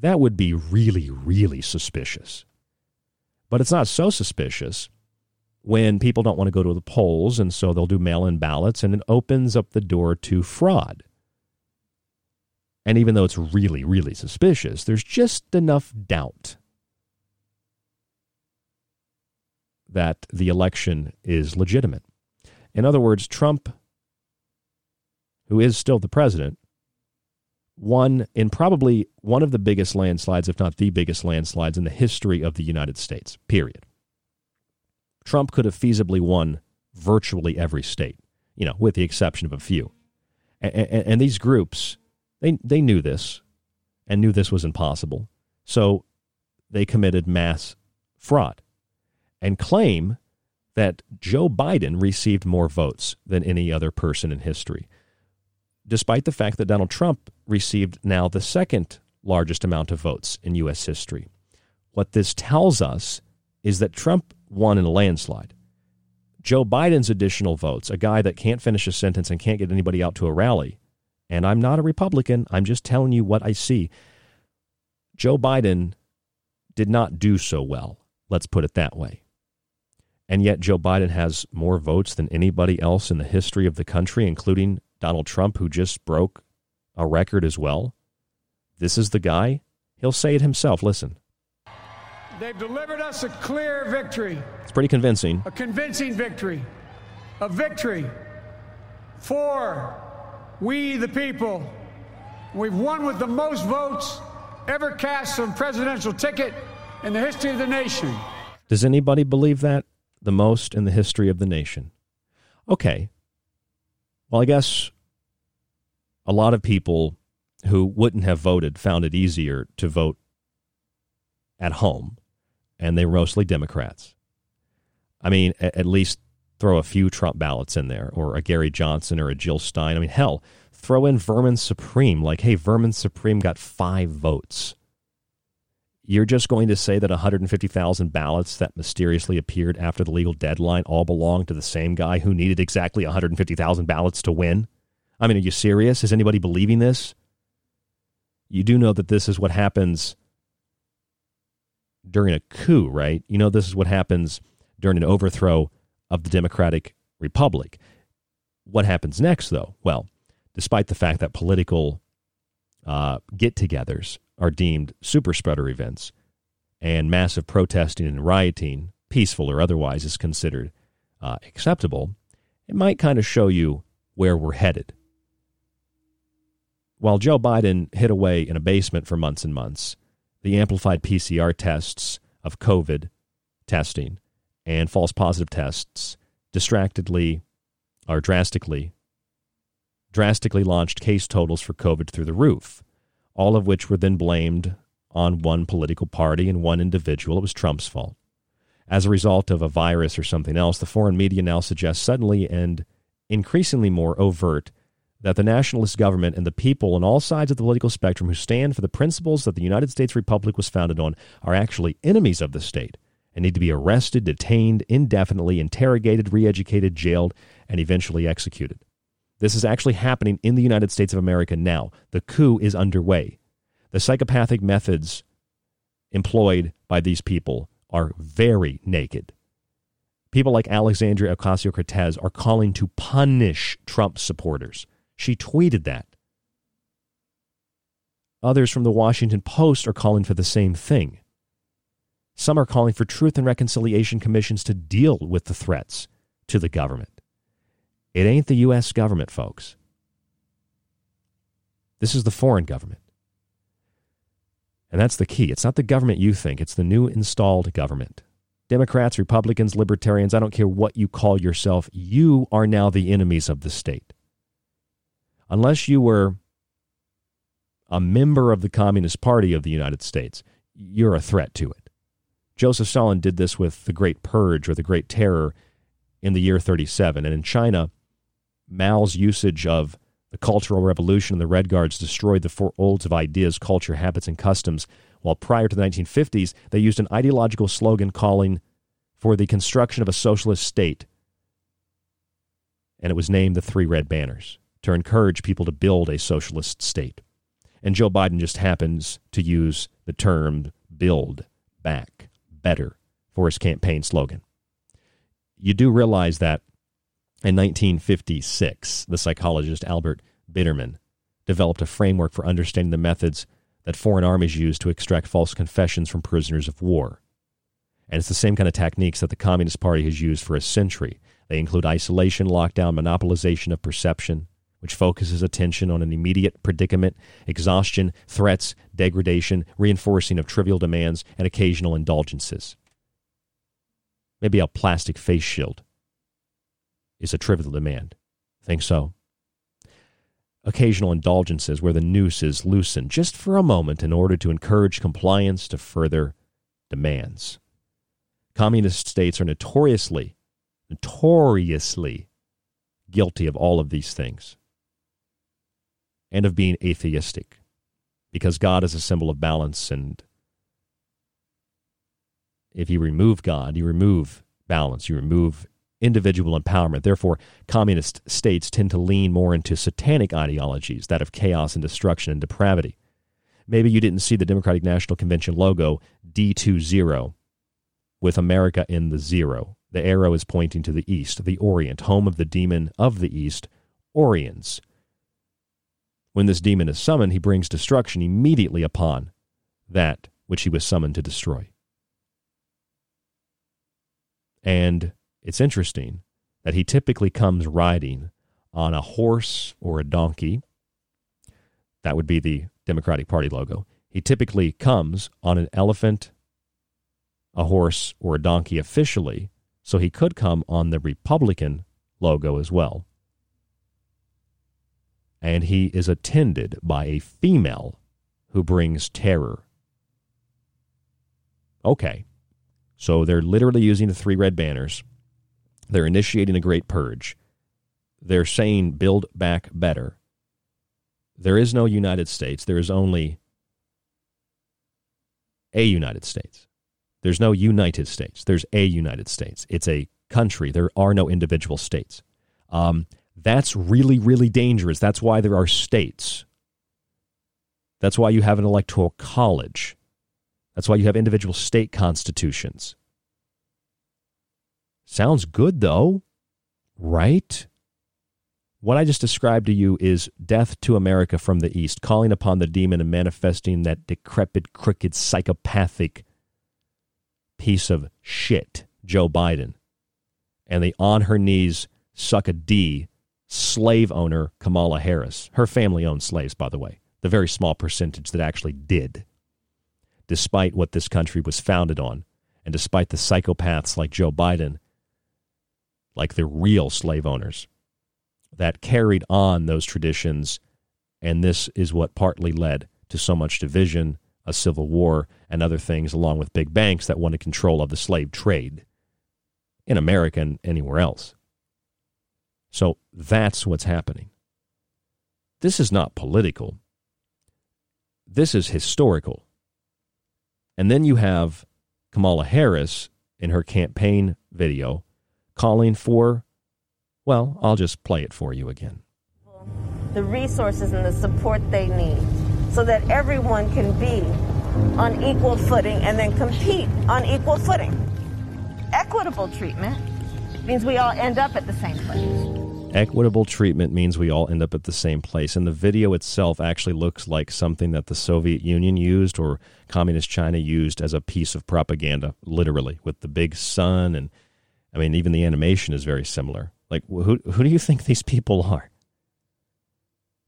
that would be really, really suspicious. But it's not so suspicious when people don't want to go to the polls, and so they'll do mail in ballots, and it opens up the door to fraud. And even though it's really, really suspicious, there's just enough doubt that the election is legitimate. In other words, Trump, who is still the president, won in probably one of the biggest landslides, if not the biggest landslides in the history of the United States, period. Trump could have feasibly won virtually every state, you know, with the exception of a few. And, and, and these groups, they, they knew this and knew this was impossible. So they committed mass fraud and claim that Joe Biden received more votes than any other person in history, despite the fact that Donald Trump received now the second largest amount of votes in U.S. history. What this tells us is that Trump won in a landslide. Joe Biden's additional votes, a guy that can't finish a sentence and can't get anybody out to a rally. And I'm not a Republican, I'm just telling you what I see. Joe Biden did not do so well, let's put it that way. And yet, Joe Biden has more votes than anybody else in the history of the country, including Donald Trump, who just broke a record as well. This is the guy. He'll say it himself. Listen. They've delivered us a clear victory. It's pretty convincing. A convincing victory. A victory for we the people. We've won with the most votes ever cast on presidential ticket in the history of the nation. Does anybody believe that? The most in the history of the nation. Okay. Well, I guess a lot of people who wouldn't have voted found it easier to vote at home, and they were mostly Democrats. I mean, at, least throw a few Trump ballots in there, or a Gary Johnson or a Jill Stein. I mean, hell, throw in Vermin Supreme. Like, hey, Vermin Supreme got five votes. You're just going to say that 150,000 ballots that mysteriously appeared after the legal deadline all belong to the same guy who needed exactly 150,000 ballots to win? I mean, are you serious? Is anybody believing this? You do know that this is what happens during a coup, right? You know, this is what happens during an overthrow of the Democratic Republic. What happens next, though? Well, despite the fact that political uh, get togethers are deemed super spreader events and massive protesting and rioting, peaceful or otherwise, is considered uh, acceptable, it might kind of show you where we're headed. While Joe Biden hid away in a basement for months and months, the amplified PCR tests of COVID testing and false positive tests distractedly or drastically drastically launched case totals for COVID through the roof, all of which were then blamed on one political party and one individual. It was Trump's fault. As a result of a virus or something else, the foreign media now suggests suddenly and increasingly more overt that the nationalist government and the people on all sides of the political spectrum who stand for the principles that the United States Republic was founded on are actually enemies of the state and need to be arrested, detained, indefinitely interrogated, re educated, jailed, and eventually executed. This is actually happening in the United States of America now. The coup is underway. The psychopathic methods employed by these people are very naked. People like Alexandria Ocasio Cortez are calling to punish Trump supporters. She tweeted that. Others from the Washington Post are calling for the same thing. Some are calling for truth and reconciliation commissions to deal with the threats to the government. It ain't the U.S. government, folks. This is the foreign government. And that's the key. It's not the government you think, it's the new installed government. Democrats, Republicans, Libertarians, I don't care what you call yourself, you are now the enemies of the state unless you were a member of the Communist Party of the United States, you're a threat to it. Joseph Stalin did this with the Great Purge or the Great Terror in the year 37. And in China, Mao's usage of the Cultural Revolution and the Red Guards destroyed the four olds of ideas, culture, habits, and customs, while prior to the 1950s, they used an ideological slogan calling for the construction of a socialist state. And it was named the Three Red Banners to encourage people to build a socialist state. And Joe Biden just happens to use the term build back better for his campaign slogan. You do realize that in 1956, the psychologist Albert Biderman developed a framework for understanding the methods that foreign armies use to extract false confessions from prisoners of war. And it's the same kind of techniques that the Communist Party has used for a century. They include isolation, lockdown, monopolization of perception, which focuses attention on an immediate predicament, exhaustion, threats, degradation, reinforcing of trivial demands, and occasional indulgences. Maybe a plastic face shield is a trivial demand. Think so? Occasional indulgences where the noose is loosened just for a moment in order to encourage compliance to further demands. Communist states are notoriously, notoriously guilty of all of these things and of being atheistic because God is a symbol of balance and If you remove God, you remove balance, you remove individual empowerment. Therefore, communist states tend to lean more into satanic ideologies, that of chaos and destruction and depravity. Maybe you didn't see the Democratic National Convention logo D20 with America in the zero. The arrow is pointing to the east, the Orient, home of the demon of the east, Oriens. When this demon is summoned, he brings destruction immediately upon that which he was summoned to destroy. And it's interesting that he typically comes riding on a horse or a donkey. That would be the Democratic Party logo. He typically comes on an elephant, a horse, or a donkey officially, so he could come on the Republican logo as well. And he is attended by a female who brings terror. Okay, so they're literally using the three red banners they're initiating a great purge. They're saying build back better. There is no United States. There is only a United States. There's no United States. There's a United States. It's a country. There are no individual states. Um, that's really, really dangerous. That's why there are states. That's why you have an electoral college. That's why you have individual state constitutions. Sounds good, though, right? What I just described to you is death to America from the East, calling upon the demon and manifesting that decrepit, crooked, psychopathic piece of shit, Joe Biden, and the on her knees, suck a D slave owner, Kamala Harris. Her family owned slaves, by the way, the very small percentage that actually did, despite what this country was founded on, and despite the psychopaths like Joe Biden like the real slave owners that carried on those traditions. And this is what partly led to so much division, a civil war, and other things, along with big banks that wanted control of the slave trade in America and anywhere else. So that's what's happening. This is not political. This is historical. And then you have Kamala Harris in her campaign video calling for, well, I'll just play it for you again. The resources and the support they need so that everyone can be on equal footing and then compete on equal footing. Equitable treatment means we all end up at the same place. Equitable treatment means we all end up at the same place. And the video itself actually looks like something that the Soviet Union used or Communist China used as a piece of propaganda, literally, with the big sun and I mean, even the animation is very similar. Like, who who do you think these people are?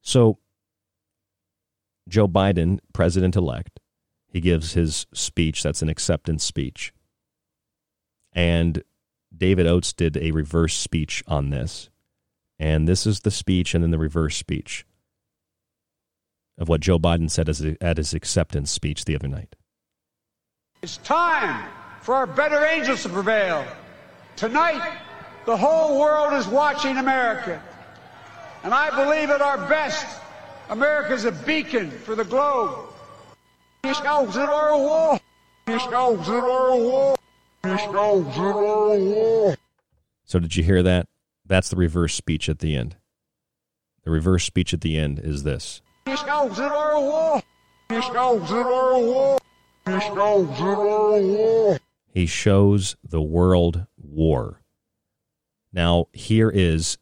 So, Joe Biden, president elect, he gives his speech. That's an acceptance speech. And David Oates did a reverse speech on this. And this is the speech and then the reverse speech of what Joe Biden said at his acceptance speech the other night. It's time for our better angels to prevail. Tonight, the whole world is watching America. And I believe at our best, America is a beacon for the globe. So, did you hear that? That's the reverse speech at the end. The reverse speech at the end is this. He shows the world war. Now, here is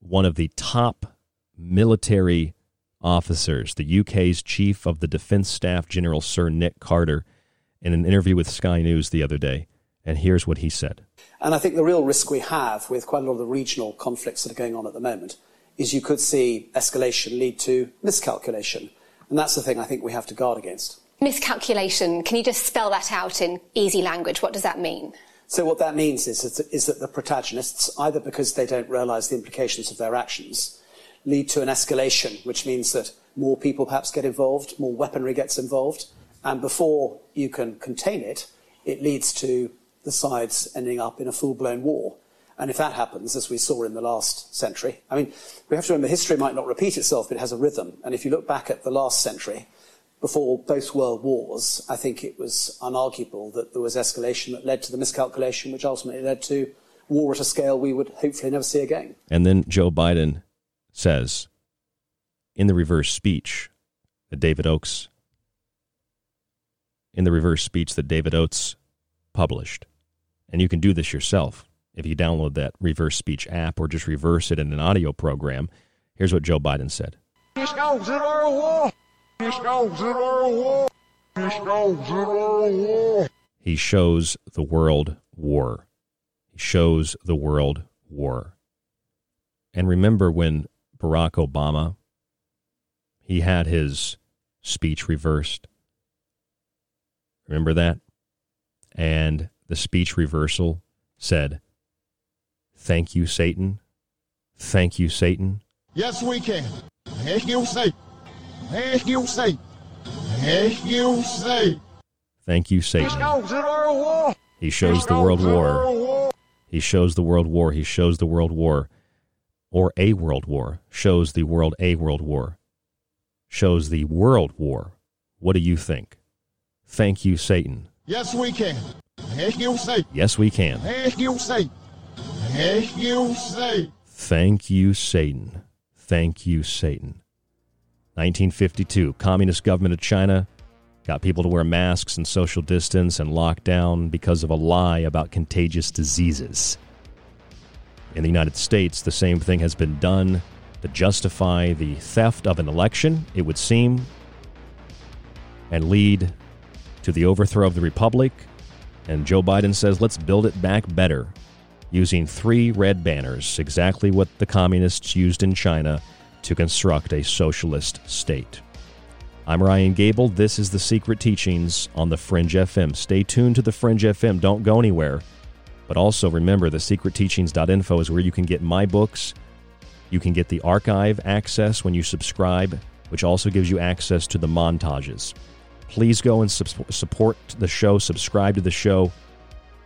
one of the top military officers, the UK's chief of the defense staff, General Sir Nick Carter, in an interview with Sky News the other day. And here's what he said. And I think the real risk we have with quite a lot of the regional conflicts that are going on at the moment is you could see escalation lead to miscalculation. And that's the thing I think we have to guard against. Miscalculation, can you just spell that out in easy language? What does that mean? So what that means is, is that the protagonists, either because they don't realise the implications of their actions, lead to an escalation, which means that more people perhaps get involved, more weaponry gets involved, and before you can contain it, it leads to the sides ending up in a full-blown war. And if that happens, as we saw in the last century, I mean, we have to remember history might not repeat itself, but it has a rhythm. And if you look back at the last century, before both world wars, I think it was unarguable that there was escalation that led to the miscalculation, which ultimately led to war at a scale we would hopefully never see again. And then Joe Biden says in the reverse speech that David Oakes in the reverse speech that David Oates published. And you can do this yourself if you download that reverse speech app or just reverse it in an audio program. Here's what Joe Biden said. He shows the world war. He shows the world war. And remember when Barack Obama he had his speech reversed. Remember that? And the speech reversal said, Thank you, Satan. Thank you, Satan. Yes, we can. Thank you, Satan. Thank you, Satan. Thank you, Satan. Thank you, Satan. He shows the world war. He shows the world war. He shows the world war. Or a world war. Shows the world a world war. Shows the world war. What do you think? Thank you, Satan. Yes, we can. Thank you, Satan. Yes, we can. Thank you, Satan. Thank you, Satan. Thank you, Satan. Thank you, Satan. 1952, Communist government of China got people to wear masks and social distance and lock down because of a lie about contagious diseases. In the United States, the same thing has been done to justify the theft of an election, it would seem, and lead to the overthrow of the republic. And Joe Biden says, let's build it back better using three red banners, exactly what the communists used in China to construct a socialist state. I'm Ryan Gable. This is The Secret Teachings on The Fringe FM. Stay tuned to The Fringe FM. Don't go anywhere. But also remember, thesecretteachings.info is where you can get my books. You can get the archive access when you subscribe, which also gives you access to the montages. Please go and support the show, subscribe to the show.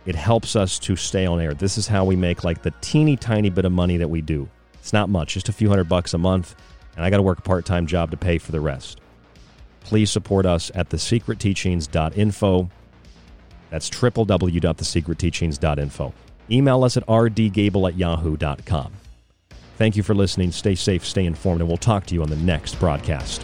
It helps us to stay on air. This is how we make like the teeny tiny bit of money that we do. It's not much, just a few hundred bucks a month, and I got to work a part time job to pay for the rest. Please support us at thesecretteachings.info. That's www.thesecretteachings.info. Email us at rdgable at yahoo.com. Thank you for listening. Stay safe, stay informed, and we'll talk to you on the next broadcast.